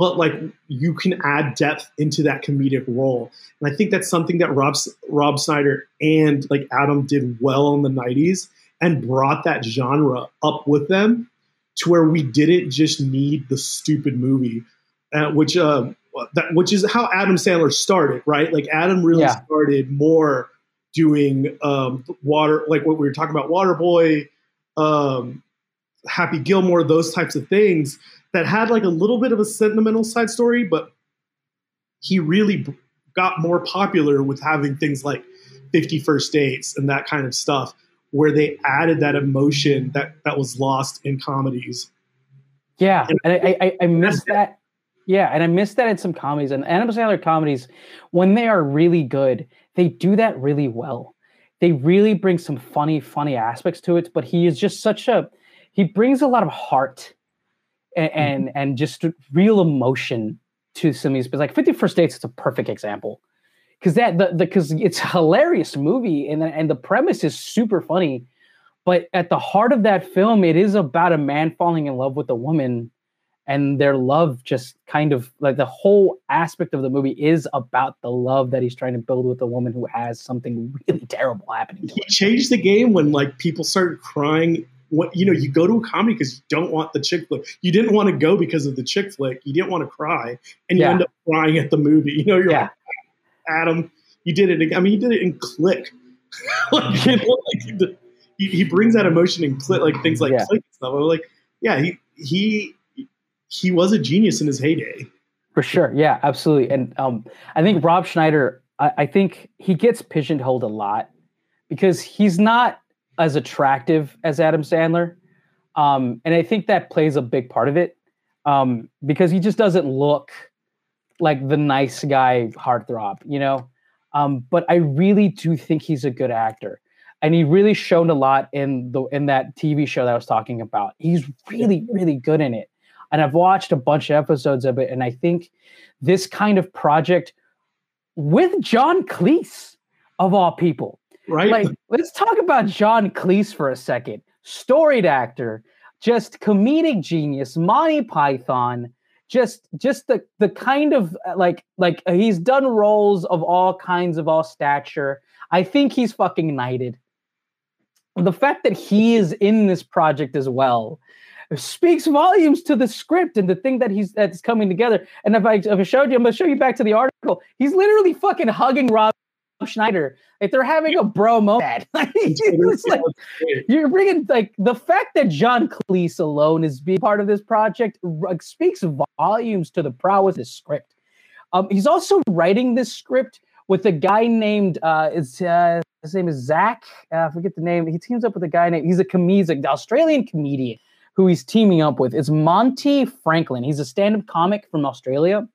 but like you can add depth into that comedic role. And I think that's something that Rob Rob Schneider and like Adam did well in the 90s and brought that genre up with them to where we didn't just need the stupid movie, uh, which uh, that which is how Adam Sandler started, right? Like Adam really yeah. started more doing um, water, like what we were talking about, Waterboy, um, Happy Gilmore, those types of things that had like a little bit of a sentimental side story, but he really got more popular with having things like 50 First Dates and that kind of stuff, where they added that emotion that that was lost in comedies. Yeah, and, and I, I, I miss that. Yeah, and I miss that in some comedies. And Adam Sandler comedies, when they are really good, they do that really well. They really bring some funny, funny aspects to it. But he is just such a he brings a lot of heart and mm-hmm. and, and just real emotion to some of these. But like Fifty First Dates is a perfect example because that the because it's a hilarious movie and and the premise is super funny, but at the heart of that film, it is about a man falling in love with a woman and their love just kind of like the whole aspect of the movie is about the love that he's trying to build with a woman who has something really terrible happening to He her. changed the game when like people started crying. What you know, you go to a comedy because you don't want the chick flick. You didn't want to go because of the chick flick. You didn't want to cry, and you Yeah. end up crying at the movie. You know, you're Yeah. like, Adam, you did it. I mean, you did it in Click. like, you know, like, he, he brings that emotion in Click, like things like Yeah. Click and stuff. I'm like, yeah, he he he was a genius in his heyday. For sure. Yeah, absolutely. And um, I think Rob Schneider, I, I think he gets pigeonholed a lot because he's not as attractive as Adam Sandler. Um, and I think that plays a big part of it um, because he just doesn't look like the nice guy heartthrob, you know? Um, but I really do think he's a good actor. And he really showed a lot in the in that TV show that I was talking about. He's really, really good in it and I've watched a bunch of episodes of it, and I think this kind of project with John Cleese, of all people, Right? like let's talk about John Cleese for a second. Storied actor, just comedic genius, Monty Python, just just the the kind of uh, like like uh, he's done roles of all kinds of all stature. I think he's fucking knighted. The fact that he is in this project as well speaks volumes to the script and the thing that he's that's coming together. And if I if I showed you, I'm gonna show you back to the article. He's literally fucking hugging Rob Schneider. Like they're having a bro moment. Like, you're bringing like the fact that John Cleese alone is being part of this project r- speaks volumes to the prowess of the script. Um, he's also writing this script with a guy named uh, it's uh, his name is Zach. Uh, I forget the name. He teams up with a guy named he's a comedian, an Australian comedian who he's teaming up with. It's Monty Franklin. He's a stand-up comic from Australia.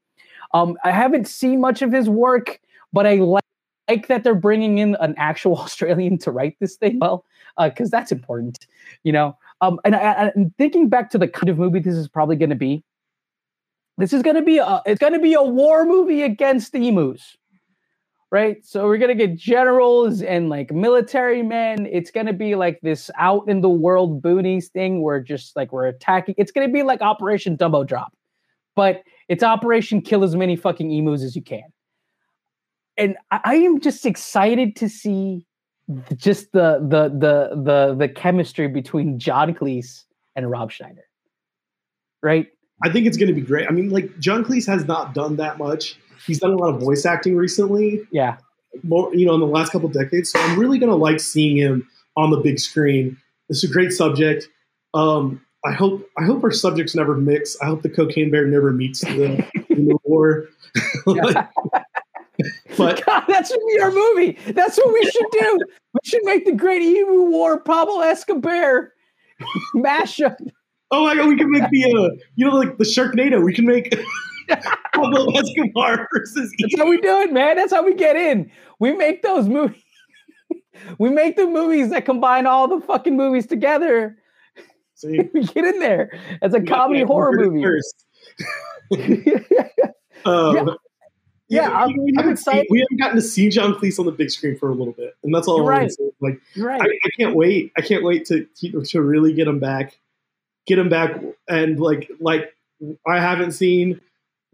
Um, I haven't seen much of his work, but I like like that they're bringing in an actual Australian to write this thing well, because that's important, you know. Um, and I, I'm thinking back to the kind of movie this is probably going to be. This is going to be a it's going to be a war movie against emus, right? So we're going to get generals and like military men. It's going to be like this out in the world boonies thing where just like we're attacking. It's going to be like Operation Dumbo Drop, but it's Operation Kill as many fucking emus as you can and I, am just excited to see just the the the the the chemistry between John Cleese and Rob Schneider. Right? I think it's going to be great. I mean, like John Cleese has not done that much. He's done a lot of voice acting recently, Yeah. more you know, in the last couple decades. So I'm really going to like seeing him on the big screen. It's a great subject. Um, I hope I hope our subjects never mix. I hope the cocaine bear never meets the, the war. but God, that should be our movie. That's what we should do. We should make the Great Emu War Pablo Escobar mashup. oh my god, we can make the uh, you know like the Sharknado. We can make Pablo Escobar versus That's how we do it, man. That's how we get in. We make those movies. we make the movies that combine all the fucking movies together. See? we get in there. It's a comedy Yeah, horror movie. Um, Yeah. Yeah, I'm- I'm excited. we haven't gotten to see John Cleese on the big screen for a little bit, and that's all. You're I'm right. saying. Like, You're right. I, I can't wait. I can't wait to to really get him back, get him back, and like like I haven't seen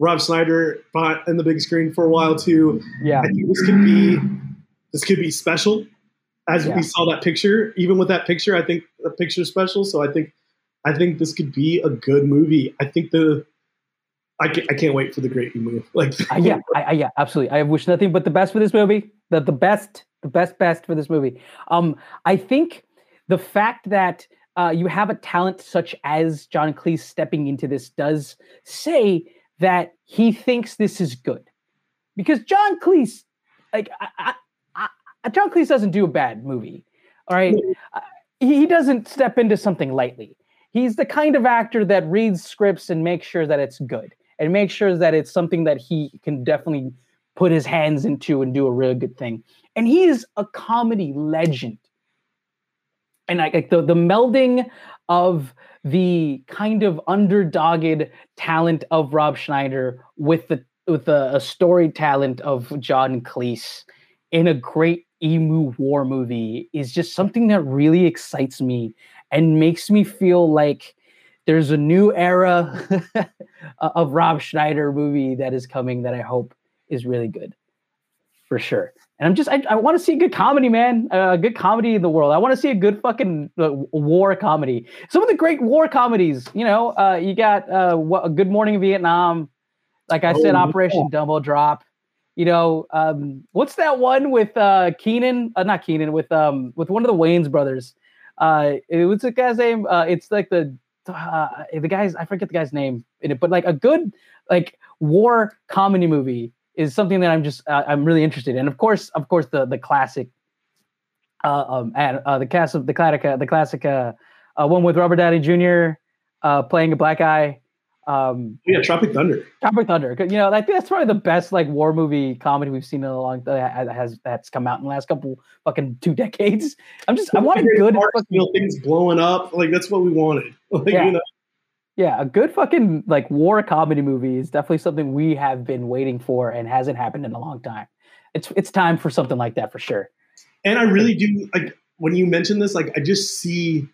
Rob Schneider in the big screen for a while too. yeah. I think this could be this could be special. As Yeah. we saw that picture, even with that picture, I think the picture's special. So I think I think this could be a good movie. I think the I can't, I can't wait for the Great Emu. Like Uh, yeah, I, I, yeah, absolutely. I wish nothing but the best for this movie. The the best, the best, best for this movie. Um, I think the fact that uh, you have a talent such as John Cleese stepping into this does say that he thinks this is good, because John Cleese, like, I, I, I, John Cleese doesn't do a bad movie. All right, Uh, he, he doesn't step into something lightly. He's the kind of actor that reads scripts and makes sure that it's good and make sure that it's something that he can definitely put his hands into and do a really good thing. And he is a comedy legend. And like the the melding of the kind of underdogged talent of Rob Schneider with the with a, a story talent of John Cleese in a great emu war movie is just something that really excites me and makes me feel like there's a new era of Rob Schneider movie that is coming that I hope is really good for sure. And I'm just, I, I want to see a good comedy, man. A uh, good comedy in the world. I want to see a good fucking uh, war comedy. Some of the great war comedies, you know, uh, you got uh, what, Good Morning Vietnam. Like I oh, said, Operation yeah. Dumbo Drop. You know, um, what's that one with uh, Keenen? Uh, not Keenan, with um, with one of the Wayans brothers. Uh, it was guy's name. Uh, it's like the uh, the guy's I forget the guy's name in it, but like a good like war comedy movie is something that I'm just uh, I'm really interested in. Of course, of course, the the classic, uh, um, and uh, the cast of the classic, the classic uh, uh, one with Robert Downey Jr. Uh, playing a black guy. Um, yeah, Tropic Thunder. Tropic Thunder. You know, I think that's probably the best like war movie comedy we've seen in a long that has that's come out in the last couple fucking two decades. I'm just I want a good fucking, you know, things blowing up. Like that's what we wanted. Like, yeah. You know? Yeah, a good fucking like war comedy movie is definitely something we have been waiting for and hasn't happened in a long time. It's it's time for something like that for sure. And I really do like when you mention this, like I just see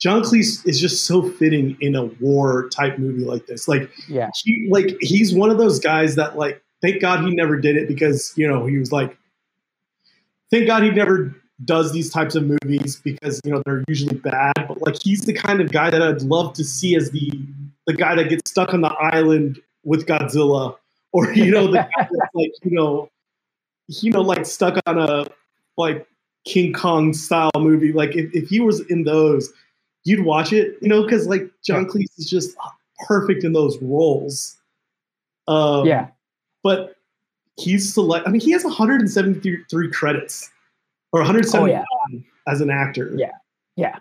John Cleese is just so fitting in a war type movie like this. Like, yeah, he, like he's one of those guys that like, thank God he never did it because you know he was like, thank God he never does these types of movies because you know they're usually bad. But like he's the kind of guy that I'd love to see as the the guy that gets stuck on the island with Godzilla, or you know the guy that's like you know you know like stuck on a like King Kong style movie. Like if, if he was in those, you'd watch it, you know, because like John Cleese is just perfect in those roles. Um, yeah, but he's select. I mean, he has 173 credits or 170 oh, yeah. as an actor. Yeah, yeah.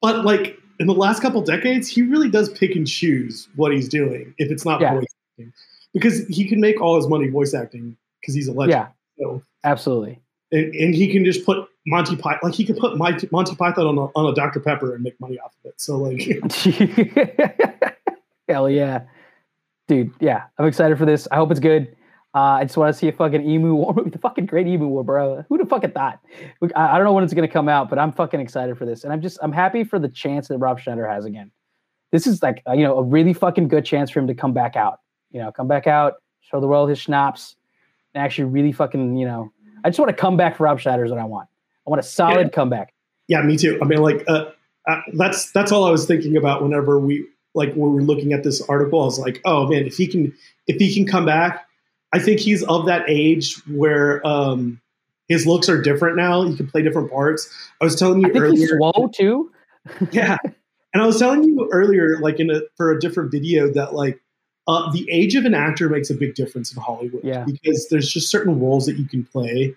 But like in the last couple decades, he really does pick and choose what he's doing if it's not yeah. voice acting, because he can make all his money voice acting because he's a legend. Yeah, so, absolutely. And, and, he can just put Monty Python, like he could put Monty, Monty Python on a, on a Dr Pepper and make money off of it. So like, hell yeah, dude. Yeah, I'm excited for this. I hope it's good. Uh, I just want to see a fucking emu war movie. The fucking great emu war, bro. Who the fucking thought? I, I don't know when it's gonna come out, but I'm fucking excited for this, and I'm just I'm happy for the chance that Rob Schneider has again. This is like uh, you know a really fucking good chance for him to come back out. You know, come back out, show the world his schnapps, and actually really fucking you know. I just want to come back for Rob Schneider is what I want. I want a solid yeah. comeback. Yeah, me too. I mean, like uh, uh, that's that's all I was thinking about whenever we like when we were looking at this article. I was like, oh man, if he can if he can come back I think he's of that age where um, his looks are different now. He can play different parts. I was telling you I earlier. He's slow too. yeah, and I was telling you earlier, like in a for a different video, that like uh, the age of an actor makes a big difference in Hollywood. Yeah. because there's just certain roles that you can play,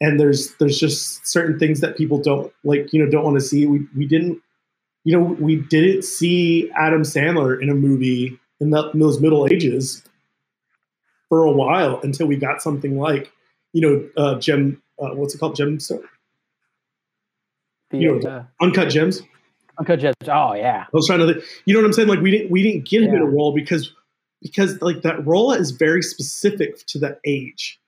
and there's there's just certain things that people don't like. You know, don't want to see. We we didn't. You know, we didn't see Adam Sandler in a movie in, the, in those Middle Ages for a while until we got something like, you know, uh, gem. Uh, what's it called? Gemstone. you know, uh, uncut gems. Uncut gems. Oh yeah. I was trying to. You know what I'm saying? Like we didn't we didn't get him yeah. in a role because because like that role is very specific to that age,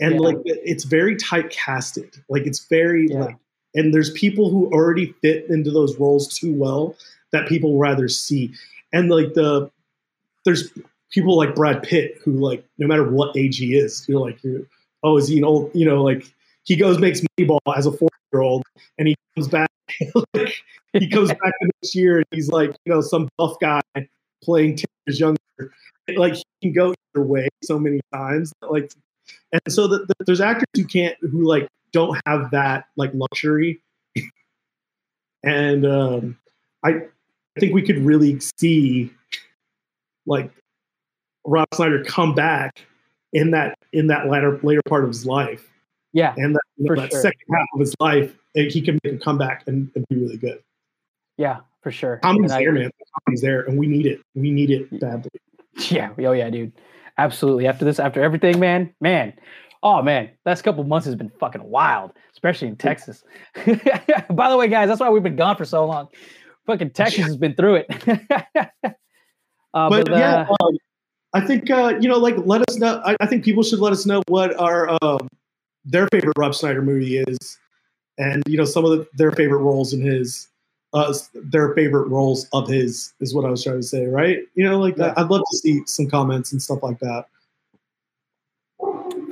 and yeah. like it's very typecasted. Like it's very yeah. like, and there's people who already fit into those roles too well that people rather see, and like the there's people like Brad Pitt, who like no matter what age he is, you're like, you're, oh, is he an old? You know, like he goes makes Moneyball as a four year old, and he comes back. like, he comes back the next year, and he's like, you know, some buff guy playing ten years younger. Like he can go either way so many times. Like, and so the, the, there's actors who can't, who like don't have that like luxury. and um, I, I think we could really see like Rob Schneider come back in that in that latter later part of his life. Yeah, and that, you know, that sure. second half of his life, he can make a comeback and, and be really good. Yeah, for sure. Comedy's there, man. Comedy's there, and we need it. We need it badly. Yeah. Oh yeah, dude. Absolutely. After this, after everything, man, man. Oh man, last couple months has been fucking wild, especially in Texas. By the way, guys, that's why we've been gone for so long. Fucking Texas has been through it. uh, but, but uh, yeah, um, I think uh, you know, like, let us know. I, I, think people should let us know what our um, their favorite Rob Schneider movie is, and you know, some of the, their favorite roles in his. Uh, their favorite roles of his is what I was trying to say, right? You know, like yeah. I'd love to see some comments and stuff like that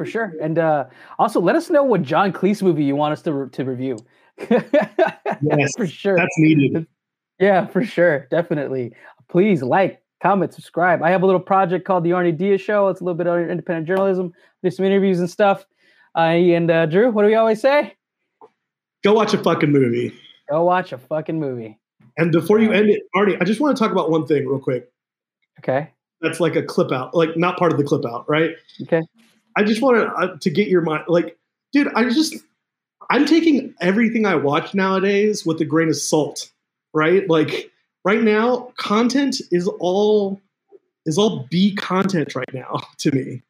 for sure. And uh, also, let us know what John Cleese movie you want us to re- to review. yes, for sure. That's needed. Yeah, for sure. Definitely. Please like, comment, subscribe. I have a little project called the Arnie Diaz Show. It's a little bit of independent journalism. Do some interviews and stuff. Uh, and uh, Drew, what do we always say? Go watch a fucking movie. Go watch a fucking movie. And before you end it, Arnie, I just want to talk about one thing real quick. Okay. That's like a clip out, like not part of the clip out, right? Okay. I just wanted uh, to get your mind, like, dude, I just, I'm taking everything I watch nowadays with a grain of salt, right? Like, right now, content is all is all B content right now to me.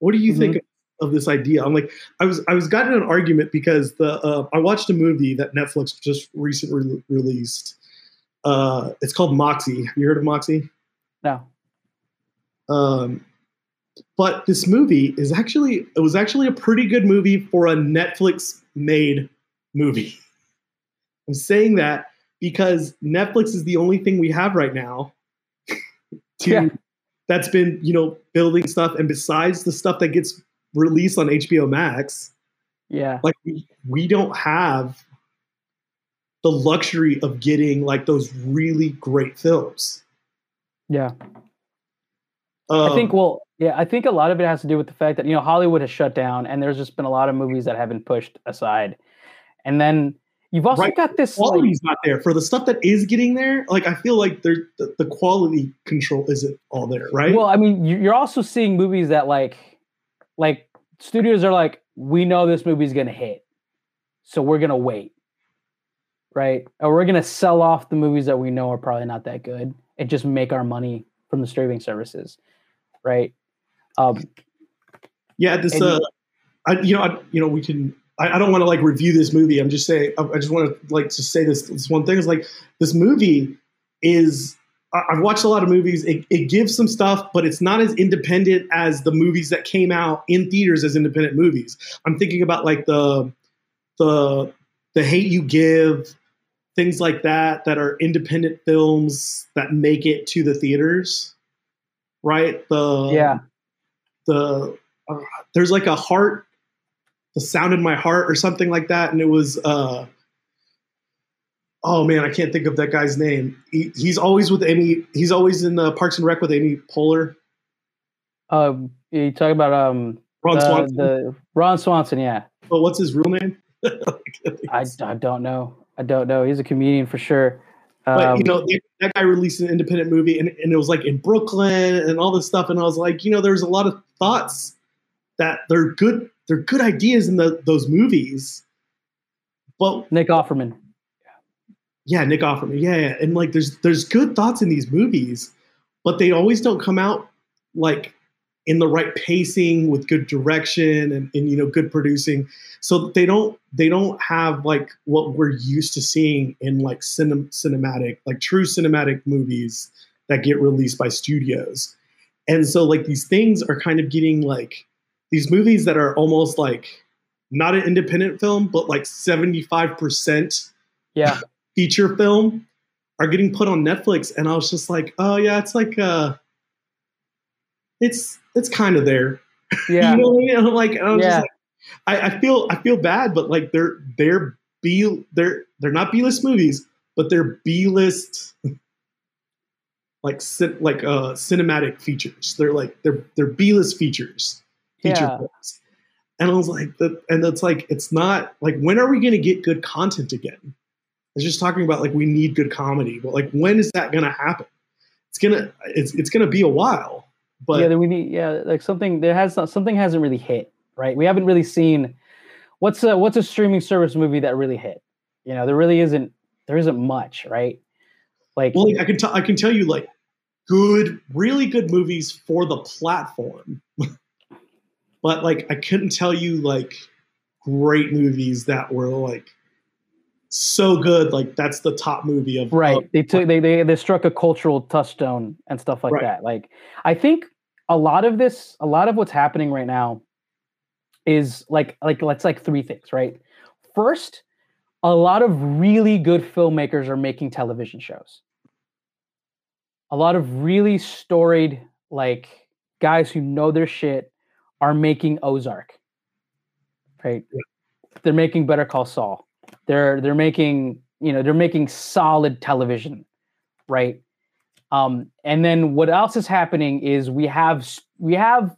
What do you mm-hmm. think of this idea? I'm like, I was I was gotten in an argument because the uh, I watched a movie that Netflix just recently re- released. Uh, it's called Moxie. Have you heard of Moxie? No. Um, but this movie is actually it was actually a pretty good movie for a Netflix made movie. I'm saying that because Netflix is the only thing we have right now to yeah. that's been, you know, building stuff and besides the stuff that gets released on HBO Max, yeah. Like we, we don't have the luxury of getting like those really great films. Yeah. Um, I think well, yeah, I think a lot of it has to do with the fact that you know Hollywood has shut down, and there's just been a lot of movies that have been pushed aside, and then you've also right. got this quality's like, not there for the stuff that is getting there. Like I feel like there the, the quality control isn't all there, right? Well, I mean, you're also seeing movies that like like studios are like, we know this movie's gonna hit, so we're gonna wait, right? Or we're gonna sell off the movies that we know are probably not that good and just make our money from the streaming services right? Um, yeah, this. Uh, I, you know, I, you know, we can. I, I don't want to like review this movie. I'm just saying. I, I just want to like to say this. This one thing is like this movie is. I've watched a lot of movies. It, it gives some stuff, but it's not as independent as the movies that came out in theaters as independent movies. I'm thinking about like the the the hate you give things like that that are independent films that make it to the theaters right? The yeah, the uh, there's like a heart, the sound in my heart or something like that, and it was. uh Oh man, I can't think of that guy's name. He, he's always with Amy. He's always in the Parks and Rec with Amy Poehler. Um, you talking about um Ron the, Swanson? The Ron Swanson, yeah. But what's his real name? I, I don't know. I don't know. He's a comedian for sure. But you um, know, that guy released an independent movie, and, and it was like in Brooklyn and all this stuff. And I was like, you know, there's a lot of thoughts that they're good. They're good ideas in the, those movies. But Nick Offerman. Yeah, Nick Offerman. Yeah, yeah, and like there's there's good thoughts in these movies, but they always don't come out like in the right pacing with good direction and, and you know good producing. So they don't they don't have like what we're used to seeing in like cinem- cinematic like true cinematic movies that get released by studios. And so like these things are kind of getting like these movies that are almost like not an independent film but like 75% yeah feature film are getting put on netflix and i was just like oh yeah it's like uh it's it's kind of there. Yeah. you know what I mean? I'm like, I'm yeah. Like, I, I, feel I feel bad, but like they're they're B they're they're not B list movies, but they're B list like like uh cinematic features. They're like they're they're B list features. Feature yeah. films. And I was like, the, and it's like it's not like when are we going to get good content again? I was just talking about like we need good comedy, but like when is that going to happen? It's gonna it's it's gonna be a while. But yeah, we need yeah, like something there has something hasn't really hit, right? We haven't really seen what's a what's a streaming service movie that really hit. You know, there really isn't there isn't much, right? Like, well, I can tell I can tell you like good, really good movies for the platform, but like I couldn't tell you like great movies that were like so good. Like that's the top movie of right. Of, they took they, they they struck a cultural touchstone and stuff like right. that. Like I think a lot of this, a lot of what's happening right now, is like like let's like three things. Right. First, a lot of really good filmmakers are making television shows. A lot of really storied like guys who know their shit are making Ozark. Right. Yeah. They're making Better Call Saul they're they're making you know they're making solid television, right? Um, and then what else is happening is we have we have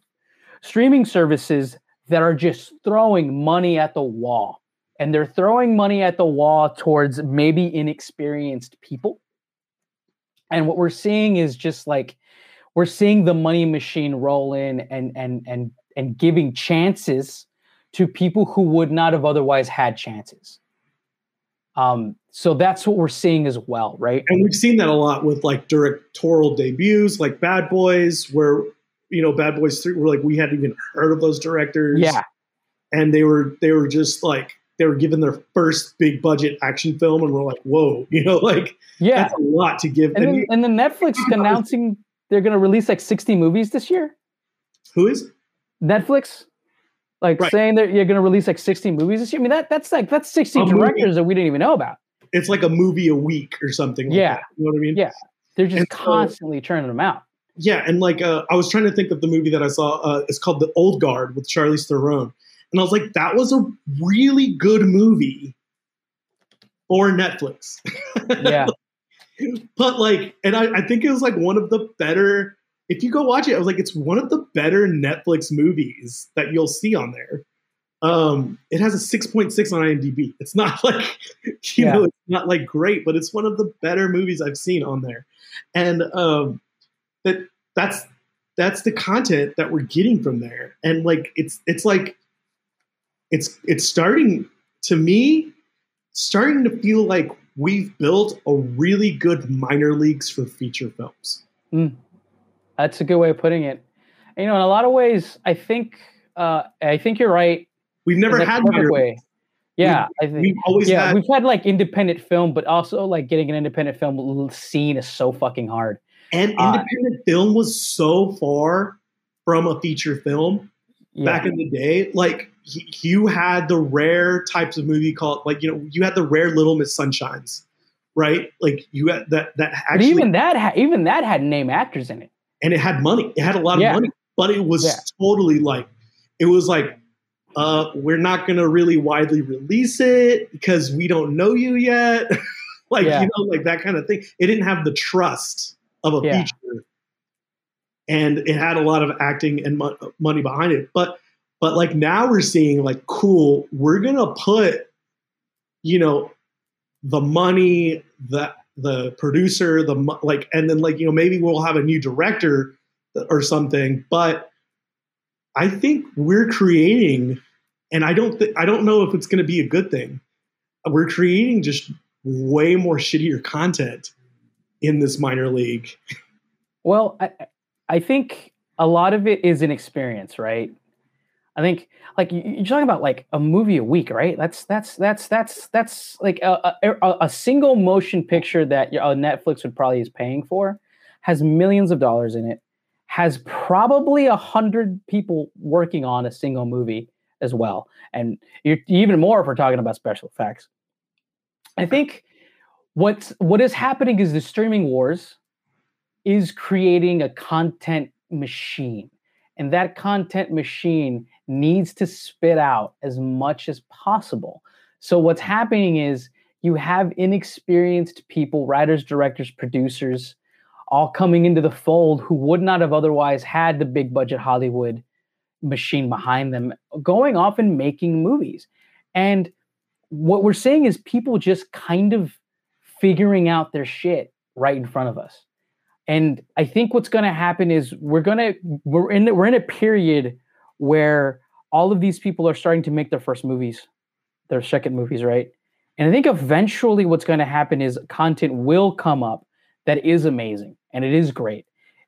streaming services that are just throwing money at the wall, and they're throwing money at the wall towards maybe inexperienced people. And what we're seeing is just like we're seeing the money machine roll in and and and and giving chances to people who would not have otherwise had chances. Um, so that's what we're seeing as well, right? And we've seen that a lot with like directorial debuts, like Bad Boys, where you know Bad Boys Three were like we hadn't even heard of those directors. Yeah, and they were they were just like they were given their first big budget action film, and we're like, whoa, you know, like yeah, that's a lot to give. And, and, then, and then Netflix announcing they're going to release like sixty movies this year. Who is Netflix? Like right. saying that you're going to release like 60 movies this year. I mean, that that's like that's 60 a directors movie. that we didn't even know about. It's like a movie a week or something. Like yeah, that, you know what I mean? Yeah, they're just and constantly so, churning them out. Yeah, and like uh, I was trying to think of the movie that I saw. Uh, it's called The Old Guard with Charlize Theron, and I was like, that was a really good movie for Netflix. yeah, but like, and I, I think it was like one of the better if you go watch it, I was like, it's one of the better Netflix movies that you'll see on there. Um, it has a 6.6 on IMDb. It's not like, you yeah. know, it's not like great, but it's one of the better movies I've seen on there. And um, that that's that's the content that we're getting from there. And like it's it's like it's it's starting to me starting to feel like we've built a really good minor leagues for feature films. Mm. That's a good way of putting it. You know, in a lot of ways, I think uh, I think you're right. We've never had perfect way. Yeah, we've, I think we've always yeah, had, we've had like independent film, but also like getting an independent film seen is so fucking hard. And uh, independent uh, film was so far from a feature film yeah. back in the day. Like you had the rare types of movie called like you know you had the rare Little Miss Sunshines, right? Like you had that that actually but even that ha- even that had name actors in it and it had money. It had a lot of yeah. money, but it was yeah. totally like it was like uh, we're not going to really widely release it because we don't know you yet. like yeah. you know, like that kind of thing. It didn't have the trust of a feature, and it had a lot of acting and mo- money behind it. But but like now we're seeing like cool. We're gonna put you know the money the the producer, the like, and then like you know maybe we'll have a new director or something. But I think we're creating, and I don't th- I don't know if it's going to be a good thing. We're creating just way more shittier content in this minor league. Well, I I think a lot of it is an experience, right? I think like you're talking about like a movie a week, right? That's that's that's that's that's like a, a, a single motion picture that uh, Netflix would probably is paying for has millions of dollars in it, has probably a hundred people working on a single movie as well, and even more if we're talking about special effects. I think what's what is happening is the streaming wars is creating a content machine, and that content machine needs to spit out as much as possible. So what's mm-hmm. happening is you have inexperienced people, writers, directors, producers, all coming into the fold who would not have otherwise had the big budget Hollywood machine behind them, going off and making movies. And what we're seeing is people just kind of figuring out their shit right in front of us. And I think what's going to happen is we're going to we're in we're in a period where all of these people are starting to make their first movies, their second movies, right? And I think eventually what's going to happen is content will come up that is amazing and it is great.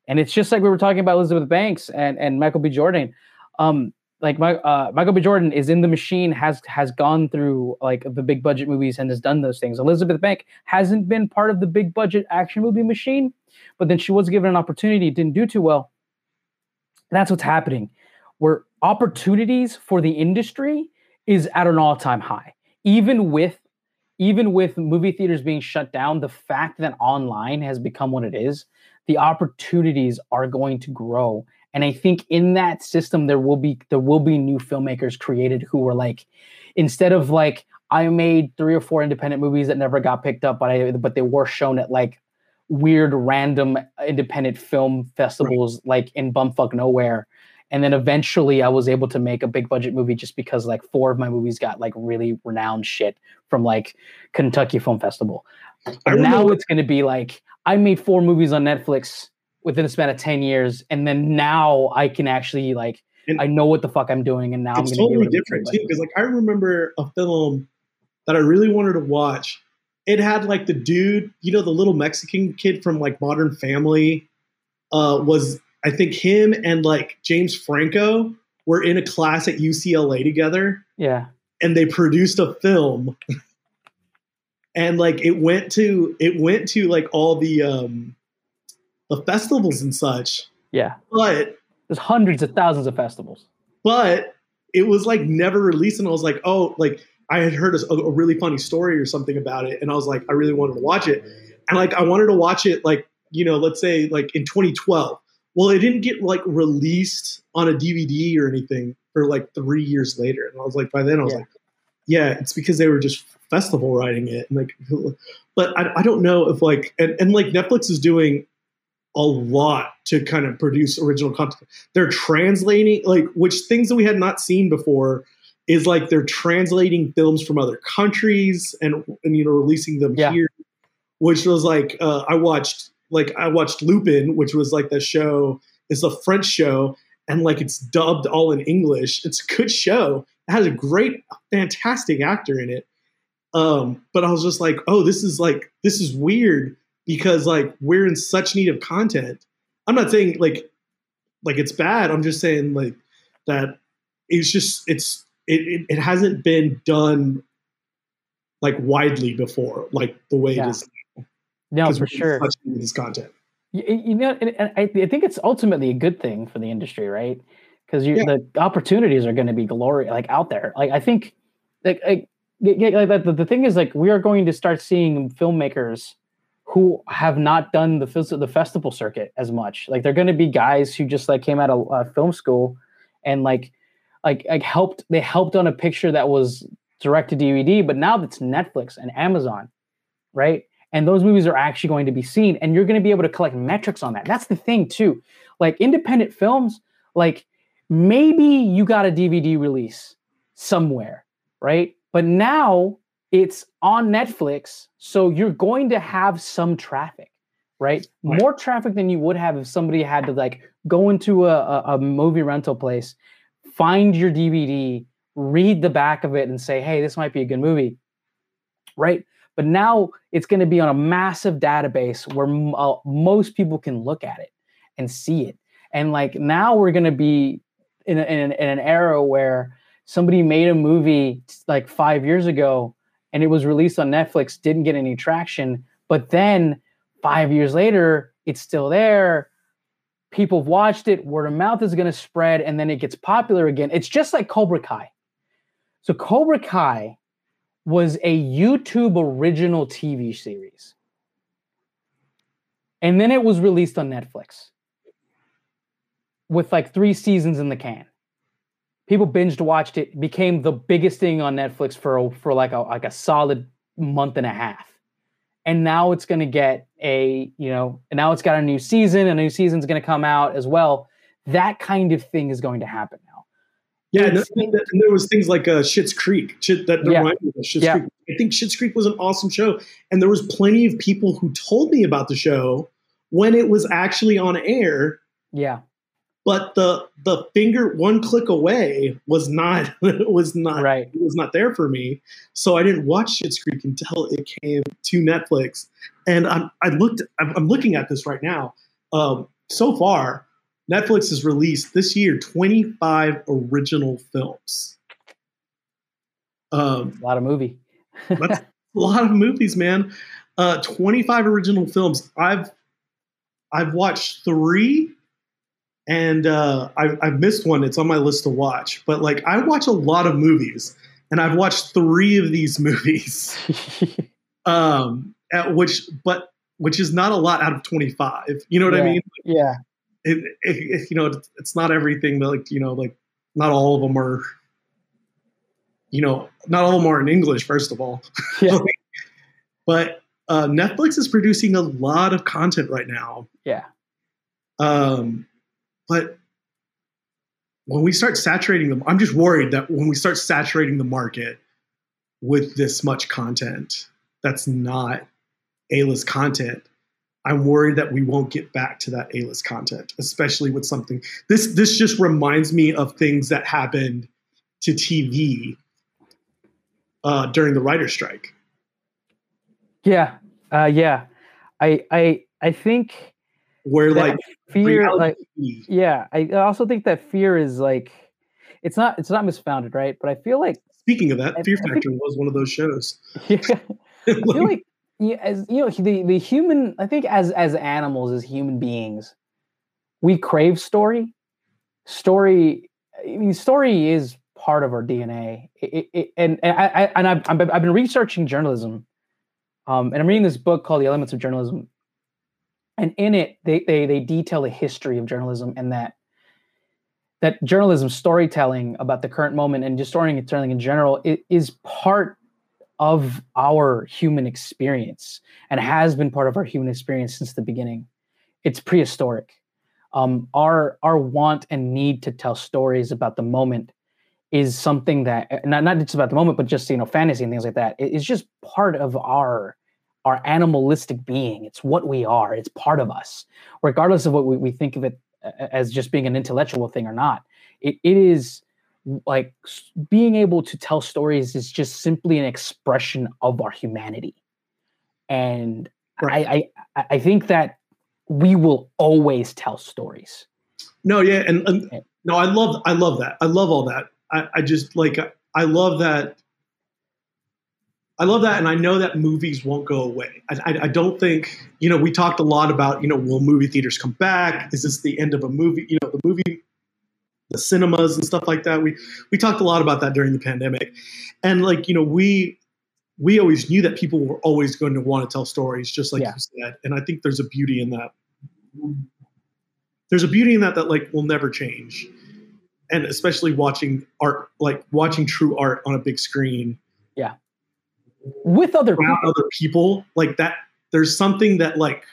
And it's just like we were talking about Elizabeth Banks and, and Michael B. Jordan. Um, like my uh, Michael B. Jordan is in the machine, has has gone through like the big budget movies and has done those things. Elizabeth Bank hasn't been part of the big budget action movie machine, but then she was given an opportunity, didn't do too well. That's what's happening. Where opportunities for the industry is at an all-time high. Even with even with movie theaters being shut down, the fact that online has become what it is, the opportunities are going to grow and I think in that system there will be there will be new filmmakers created who were like, instead of like I made three or four independent movies that never got picked up, but I but they were shown at like weird random independent film festivals right. like in bumfuck nowhere. And then eventually I was able to make a big budget movie just because like four of my movies got like really renowned shit from like Kentucky Film Festival. Now it's gonna be like I made four movies on Netflix within a span of 10 years and then now i can actually like and i know what the fuck i'm doing and now it's i'm totally different too because like i remember a film that i really wanted to watch it had like the dude you know the little mexican kid from like modern family uh was i think him and like james franco were in a class at ucla together yeah and they produced a film and like it went to it went to like all the um the festivals and such. Yeah. But there's hundreds of thousands of festivals. But it was like never released, and I was like, oh, like I had heard a, a, really funny story or something about it, and I was like, I really wanted to watch it, and like I wanted to watch it, like you know, let's say like in 2012. Well, it didn't get like released on a DVD or anything for like three years later, and I was like, by then I was yeah. like, yeah, it's because they were just festival writing it, and like, but I, I don't know if like, and, and like Netflix is doing a lot to kind of produce original content. They're translating like which things that we had not seen before is like they're translating films from other countries and and you know releasing them yeah. here, which was like uh, I watched like I watched Lupin, which was like the show. It's a French show and like it's dubbed all in English. It's a good show. It has a great, fantastic actor in it. Um, but I was just like, oh, this is like this is weird because like we're in such need of content. I'm not saying like like it's bad. I'm just saying like that it's just it's it, it, it hasn't been done like widely before, like the way yeah. it is. No, for sure. This content. You, you know, and I, I think it's ultimately a good thing for the industry, right? Because yeah. the opportunities are going to be glory like out there. Like I think, like, like, like the, the thing is, like we are going to start seeing filmmakers who have not done the the festival circuit as much. Like they're going to be guys who just like came out of uh, film school and like like like helped they helped on a picture that was direct to DVD, but now that's Netflix and Amazon, right? And those movies are actually going to be seen, and you're going to be able to collect metrics on that. That's the thing too. Like independent films, like maybe you got a DVD release somewhere, right? But now it's on Netflix, so you're going to have some traffic, right? More traffic than you would have if somebody had to like go into a, a movie rental place, find your DVD, read the back of it, and say, "Hey, this might be a good movie," right? But now it's going to be on a massive database where uh, most people can look at it and see it. And like now we're going to be in, a, in, in an era where somebody made a movie like five years ago and it was released on Netflix, didn't get any traction. But then five years later, it's still there. People have watched it, word of mouth is going to spread, and then it gets popular again. It's just like Cobra Kai. So, Cobra Kai was a YouTube original TV series. And then it was released on Netflix with like three seasons in the can. People binged watched it became the biggest thing on netflix for for like a like a solid month and a half. And now it's going to get a you know and now it's got a new season a new season's going to come out as well. That kind of thing is going to happen yeah and, and there was things like uh Schitt's Creek Shit, that yeah. reminded me of Schitt's yeah. Creek. I think Schitt's Creek was an awesome show and there was plenty of people who told me about the show when it was actually on air yeah but the the finger one click away was not was not right. it was not there for me. So I didn't watch Schitt's Creek until it came to Netflix. And I'm I looked I'm, looking at this right now. Um, so far, Netflix has released this year 25 original films. Um, a lot of movie. that's a lot of movies, man. Uh, 25 original films. I've I've watched three, and uh, I, I've missed one. It's on my list to watch. But like, I watch a lot of movies, and I've watched three of these movies. um, at which, but which is not a lot out of 25. You know what yeah. I mean? Yeah. It, it, you know, it's not everything that like, you know, like not all of them are, you know, not all of them are in English, first of all. Yeah. but uh, Netflix is producing a lot of content right now. Yeah. Um, but when we start saturating them, I'm just worried that when we start saturating the market with this much content, that's not A-list content. I'm worried that we won't get back to that A-list content, especially with something. This this just reminds me of things that happened to TV uh, during the writer strike. Yeah, uh, yeah, I I I think where like fear, like yeah, I also think that fear is like it's not it's not misfounded, right? But I feel like speaking of that, I, Fear Factor think, was one of those shows. Yeah, I feel like yeah, as you know, the the human. I think as as animals, as human beings, we crave story. Story. I mean, story is part of our DNA. It, it, and and I, and I've I've been researching journalism um, and I'm reading this book called The Elements of Journalism. And in it, they, they, they detail the history of journalism and that that journalism storytelling about the current moment and just storytelling in general is part of our human experience and has been part of our human experience since the beginning. It's prehistoric. Um, our our want and need to tell stories about the moment is something that eh, not, not just about the moment, but just you know fantasy and things like that. It's just part of our our animalistic being. It's what we are. It's part of us, regardless of what we, we think of it as just being an intellectual thing or not. It it is like being able to tell stories is just simply an expression of our humanity, and right. I, I I think that we will always tell stories. No, yeah, and, and eh. no, I love I love that. I love all that. I, I just like I love that. I love that, and I know that movies won't go away. I, I, I, don't think you know. We talked a lot about you know, will movie theaters come back? Is this the end of a movie? You know, the movie, the cinemas and stuff like that. We we talked a lot about that during the pandemic, and like you know, we we always knew that people were always going to want to tell stories, just like yeah. you said. And I think there's a beauty in that. There's a beauty in that that like will never change and especially watching art, like watching true art on a big screen. Yeah. With other people. other people, like that. There's something that like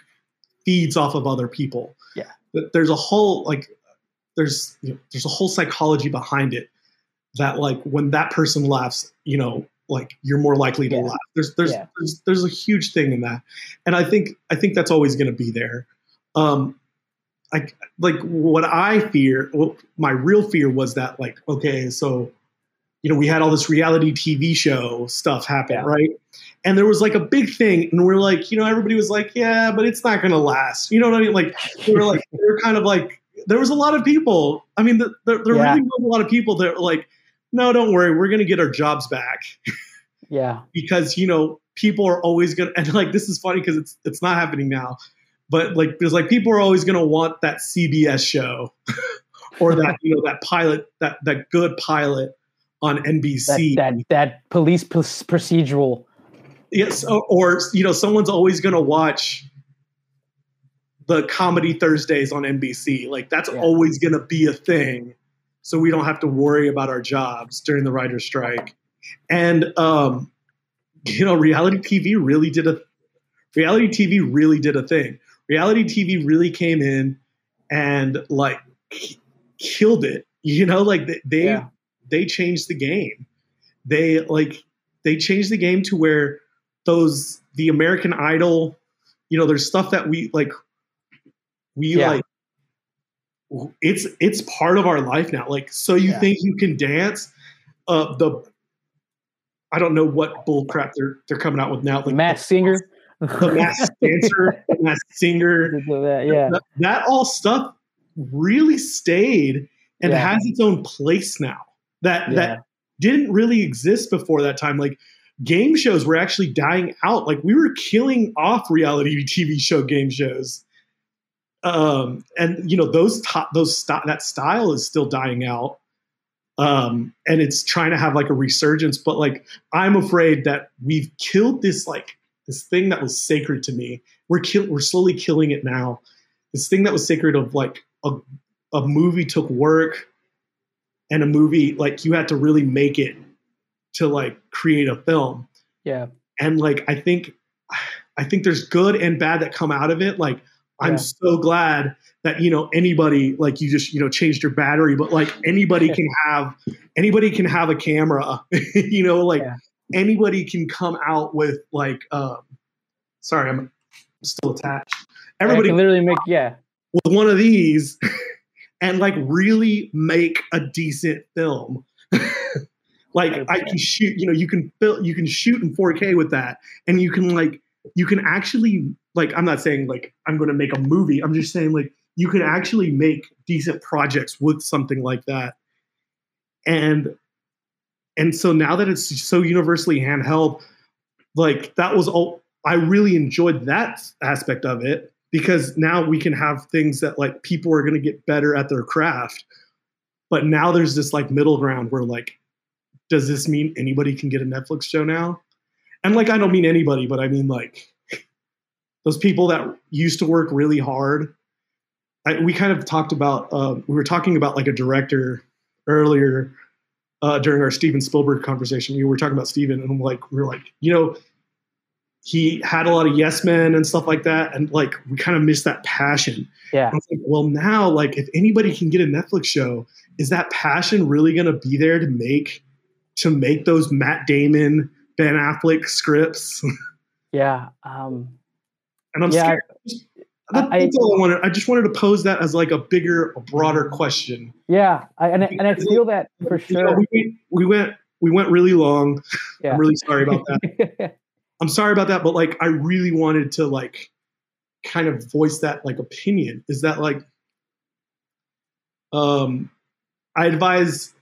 feeds off of other people. Yeah. There's a whole like there's you know, there's a whole psychology behind it that like when that person laughs, you know, like you're more likely to yeah. laugh. There's there's, yeah. there's there's a huge thing in that, and I think I think that's always going to be there. Um, like like what I fear, well, my real fear was that like okay, so you know we had all this reality TV show stuff happen, yeah. right? And there was like a big thing, and we're like, you know, everybody was like, yeah, but it's not going to last. You know what I mean? Like they were like they were kind of like there was a lot of people. I mean, the, there, there yeah. really was a lot of people that were like, no, don't worry, we're going to get our jobs back. yeah, because you know people are always going to, and like this is funny because it's it's not happening now but like there's like people are always going to want that CBS show or that you know that pilot that that good pilot on NBC that that, that police procedural yes or, or you know someone's always going to watch the comedy Thursdays on NBC like that's yeah. always going to be a thing so we don't have to worry about our jobs during the writer's strike and um you know reality TV really did a reality TV really did a thing reality TV really came in and like killed it. You know, like they yeah. they changed the game. They like they changed the game to where those the American Idol, you know, there's stuff that we like we yeah. like it's it's part of our life now. Like, so you yeah. think you can dance? Uh, the I don't know what bull crap they're they're coming out with now. Like Masked Singer the masked dancer, the singer. That, yeah, that, that, all stuff really stayed and Yeah. has its own place now that Yeah. that didn't really exist before that time like game shows were actually dying out like we were killing off reality tv show game shows um and you know those top those st- that style is still dying out. Um and it's trying to have like a resurgence but like i'm afraid that we've killed this like this thing that was sacred to me. We're kill- we're slowly killing it now. This thing that was sacred of like a, a movie took work and a movie like you had to really make it to like create a film. Yeah. and like i think i think there's good and bad that come out of it. Like i'm Yeah. so glad that you know anybody like you just you know changed your battery but like anybody can have anybody can have a camera you know like Yeah. anybody can come out with like um sorry i'm still attached everybody can literally make yeah. with one of these and like really make a decent film. like I can shoot, you know, you can fil- you can shoot in 4K with that, and you can like you can actually like I'm not saying like I'm going to make a movie. I'm just saying like you can actually make decent projects with something like that. And and so now that it's so universally handheld, like that was all I really enjoyed that aspect of it because now we can have things that like people are going to get better at their craft. But now there's this like middle ground where like, does this mean anybody can get a Netflix show now? And like, I don't mean anybody, but I mean like those people that used to work really hard. I, we kind of talked about, uh, we were talking about like a director earlier uh, during our Steven Spielberg conversation. We were talking about Steven, and like, we are like, you know, he had a lot of yes men and stuff like that, and like we kind of missed that passion. Yeah. Like, well, now like if anybody can get a Netflix show, is that passion really going to be there to make to make those Matt Damon, Ben Affleck scripts? Yeah. Um and I'm Yeah, scared. That- I- that's all I wanted. I just wanted to pose that as like a bigger, a broader question. yeah. I, and I, and I feel that for You know, sure. we, we went we went really long. Yeah. I'm really sorry about that. I'm sorry about that, but like I really wanted to like kind of voice that like opinion. Is that like um I advise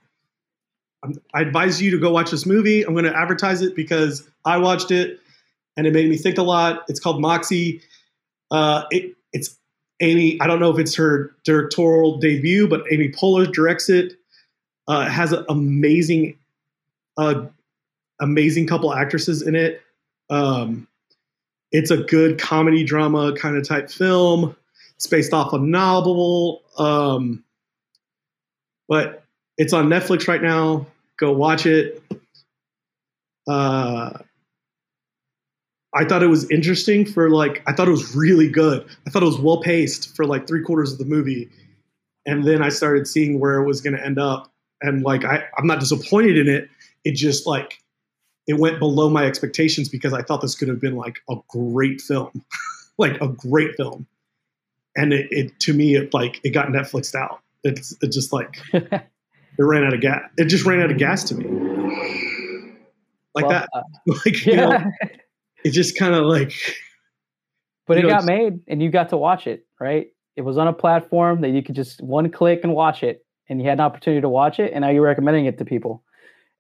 I advise you to go watch this movie. I'm going to advertise it because I watched it and it made me think a lot. It's called Moxie. Uh, it, it's Amy. I don't know if it's her directorial debut, but Amy Poehler directs it. Uh, it has an amazing, uh, amazing couple actresses in it. Um, it's a good comedy drama kind of type film. It's based off a novel, um, but it's on Netflix right now. Go watch it. Uh, I thought it was interesting for like I thought it was really good. I thought it was well paced for like three quarters of the movie, and then I started seeing where it was going to end up, and like I, I'm not disappointed in it. It just like it went below my expectations because I thought this could have been like a great film, like a great film, and it, it to me it like it got Netflixed out. It's it just like it ran out of gas. It just ran out of gas to me, like Well, that. uh, Like you know, yeah. It just kind of like but it know, got made and you got to watch it, right? It was on a platform that you could just one click and watch it, and you had an opportunity to watch it, and now you're recommending it to people.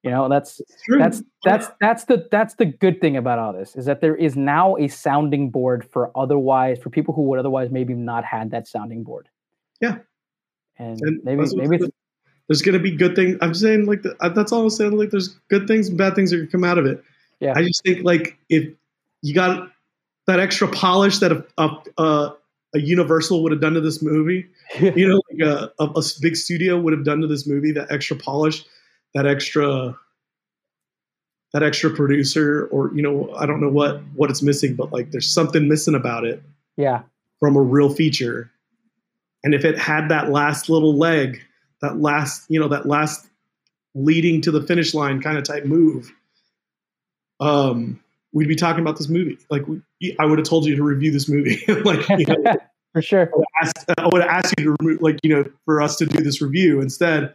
You know, that's that's that's that's the that's the good thing about all this is that there is now a sounding board for otherwise for people who would otherwise maybe not had that sounding board. Yeah. And, And maybe maybe it's, there's gonna be good things. I'm saying like the, that's all I'm saying. Like there's good things and bad things that could come out of it. Yeah. I just think like if you got that extra polish that a a, a, a Universal would have done to this movie, you know, like a, a, a big studio would have done to this movie, that extra polish, that extra that extra producer, or you know, I don't know what what it's missing, but like there's something missing about it yeah, from a real feature. And if it had that last little leg, that last, you know, that last leading to the finish line kind of type move, um, we'd be talking about this movie. Like we, I would have told you to review this movie. like you know, for sure. I would ask- I would have asked you to remove, like you know, for us to do this review. Instead,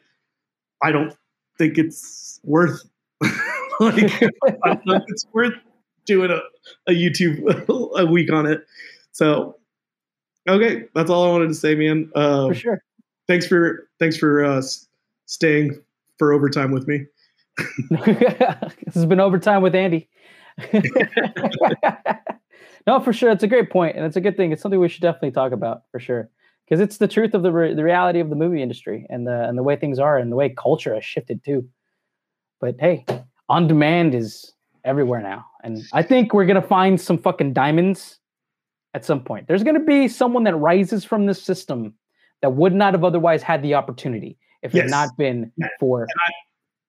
I don't think it's worth. like I don't know if it's worth doing a, a YouTube a week on it. So Okay, that's all I wanted to say, man. Uh, For sure. Thanks for thanks for uh, staying for overtime with me. this has been overtime with Andy. no, for sure, it's a great point, and it's a good thing. It's something we should definitely talk about for sure, because it's the truth of the re- the reality of the movie industry and the and the way things are and the way culture has shifted too. But hey, on demand is everywhere now, and I think we're gonna find some fucking diamonds at some point. There's gonna be someone that rises from this system that would not have otherwise had the opportunity if it had not been for.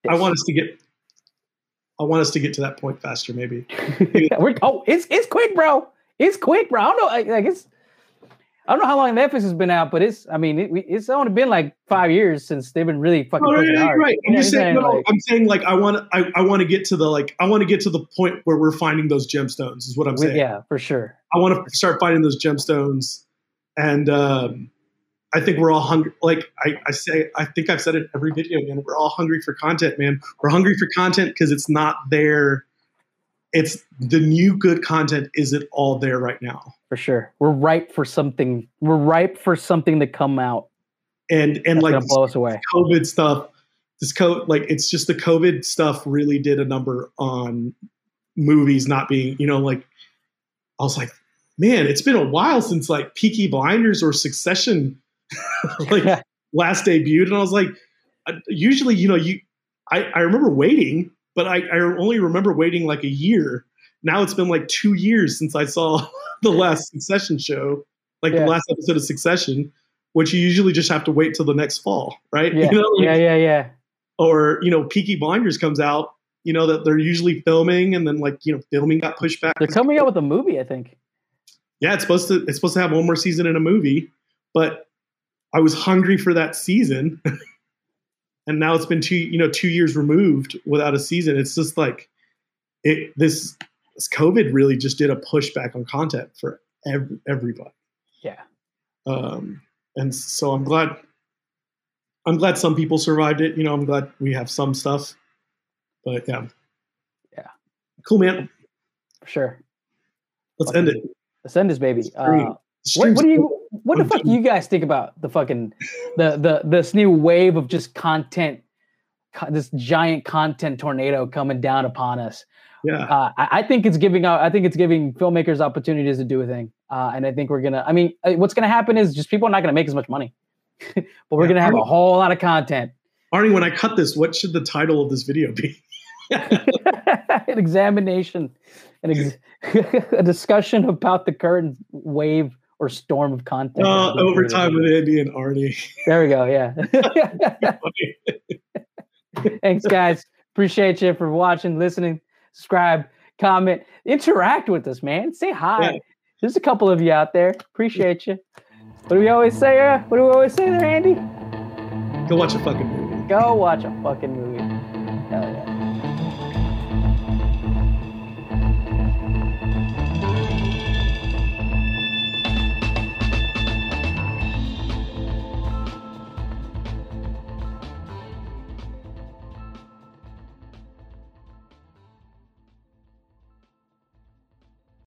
I want us to get. I want us to get to that point faster, maybe. We're, oh, it's it's quick, bro. It's quick, bro. I don't know. I, like it's. I don't know how long Netflix has been out, but it's. I mean, it, it's only been like five years since they've been really fucking. No, no, pushing hard. right. I'm You know just what saying. No, like- I'm saying like I want. I, I want to get to the like. I want to get to the point where we're finding those gemstones. Is what I'm saying. yeah, for sure. I want to start finding those gemstones, and um, I think we're all hungry. Like I, I say, I think I've said it every video, man. We're all hungry for content, man. We're hungry for content because it's not there. It's the new good content isn't all there right now, For sure. We're ripe for something. We're ripe for something to come out and and that's like blow us away. COVID stuff, this co like it's just the COVID stuff really did a number on movies not being, you know, like I was like, man, it's been a while since like Peaky Blinders or Succession like Yeah. last debuted, and I was like, uh, usually, you know, you I I remember waiting, but I I only remember waiting like a year. Now it's been like two years since I saw the last Succession show, like Yeah. the last episode of Succession, which you usually just have to wait till the next fall, right? Yeah, You know, like- yeah, yeah, yeah. or you know Peaky Blinders comes out, you know that they're usually filming, and then like you know filming got pushed back. They're coming out with a movie, I think. Yeah, it's supposed to it's supposed to have one more season in a movie, but I was hungry for that season, and now it's been two you know two years removed without a season. It's just like it this, this COVID really just did a pushback on content for every, everybody. Yeah. Um, and so I'm glad. I'm glad some people survived it. You know, I'm glad we have some stuff. But yeah. Yeah. Cool, man. For sure. Let's end it. Let's end this baby. Uh, what, what do you what the fuck do you guys think about the fucking the the this new wave of just content this giant content tornado coming down upon us? Yeah. uh, I, I think it's giving out i think it's giving filmmakers opportunities to do a thing. Uh, and i think we're gonna i mean uh, what's gonna happen is just people are not gonna make as much money. But we're Yeah, gonna have I a whole lot of content. Arnie, when I cut this, what should the title of this video be? an examination an ex- a discussion about the current wave or storm of content Uh, overtime with Andy and Arnie. there we go yeah Thanks, guys. Appreciate you for watching, listening, subscribe, comment, interact with us, man. Say hi. Yeah. There's a couple of you out there. Appreciate you. What do we always say? Uh, what do we always say there, Andy? Go watch a fucking movie. Go watch a fucking movie.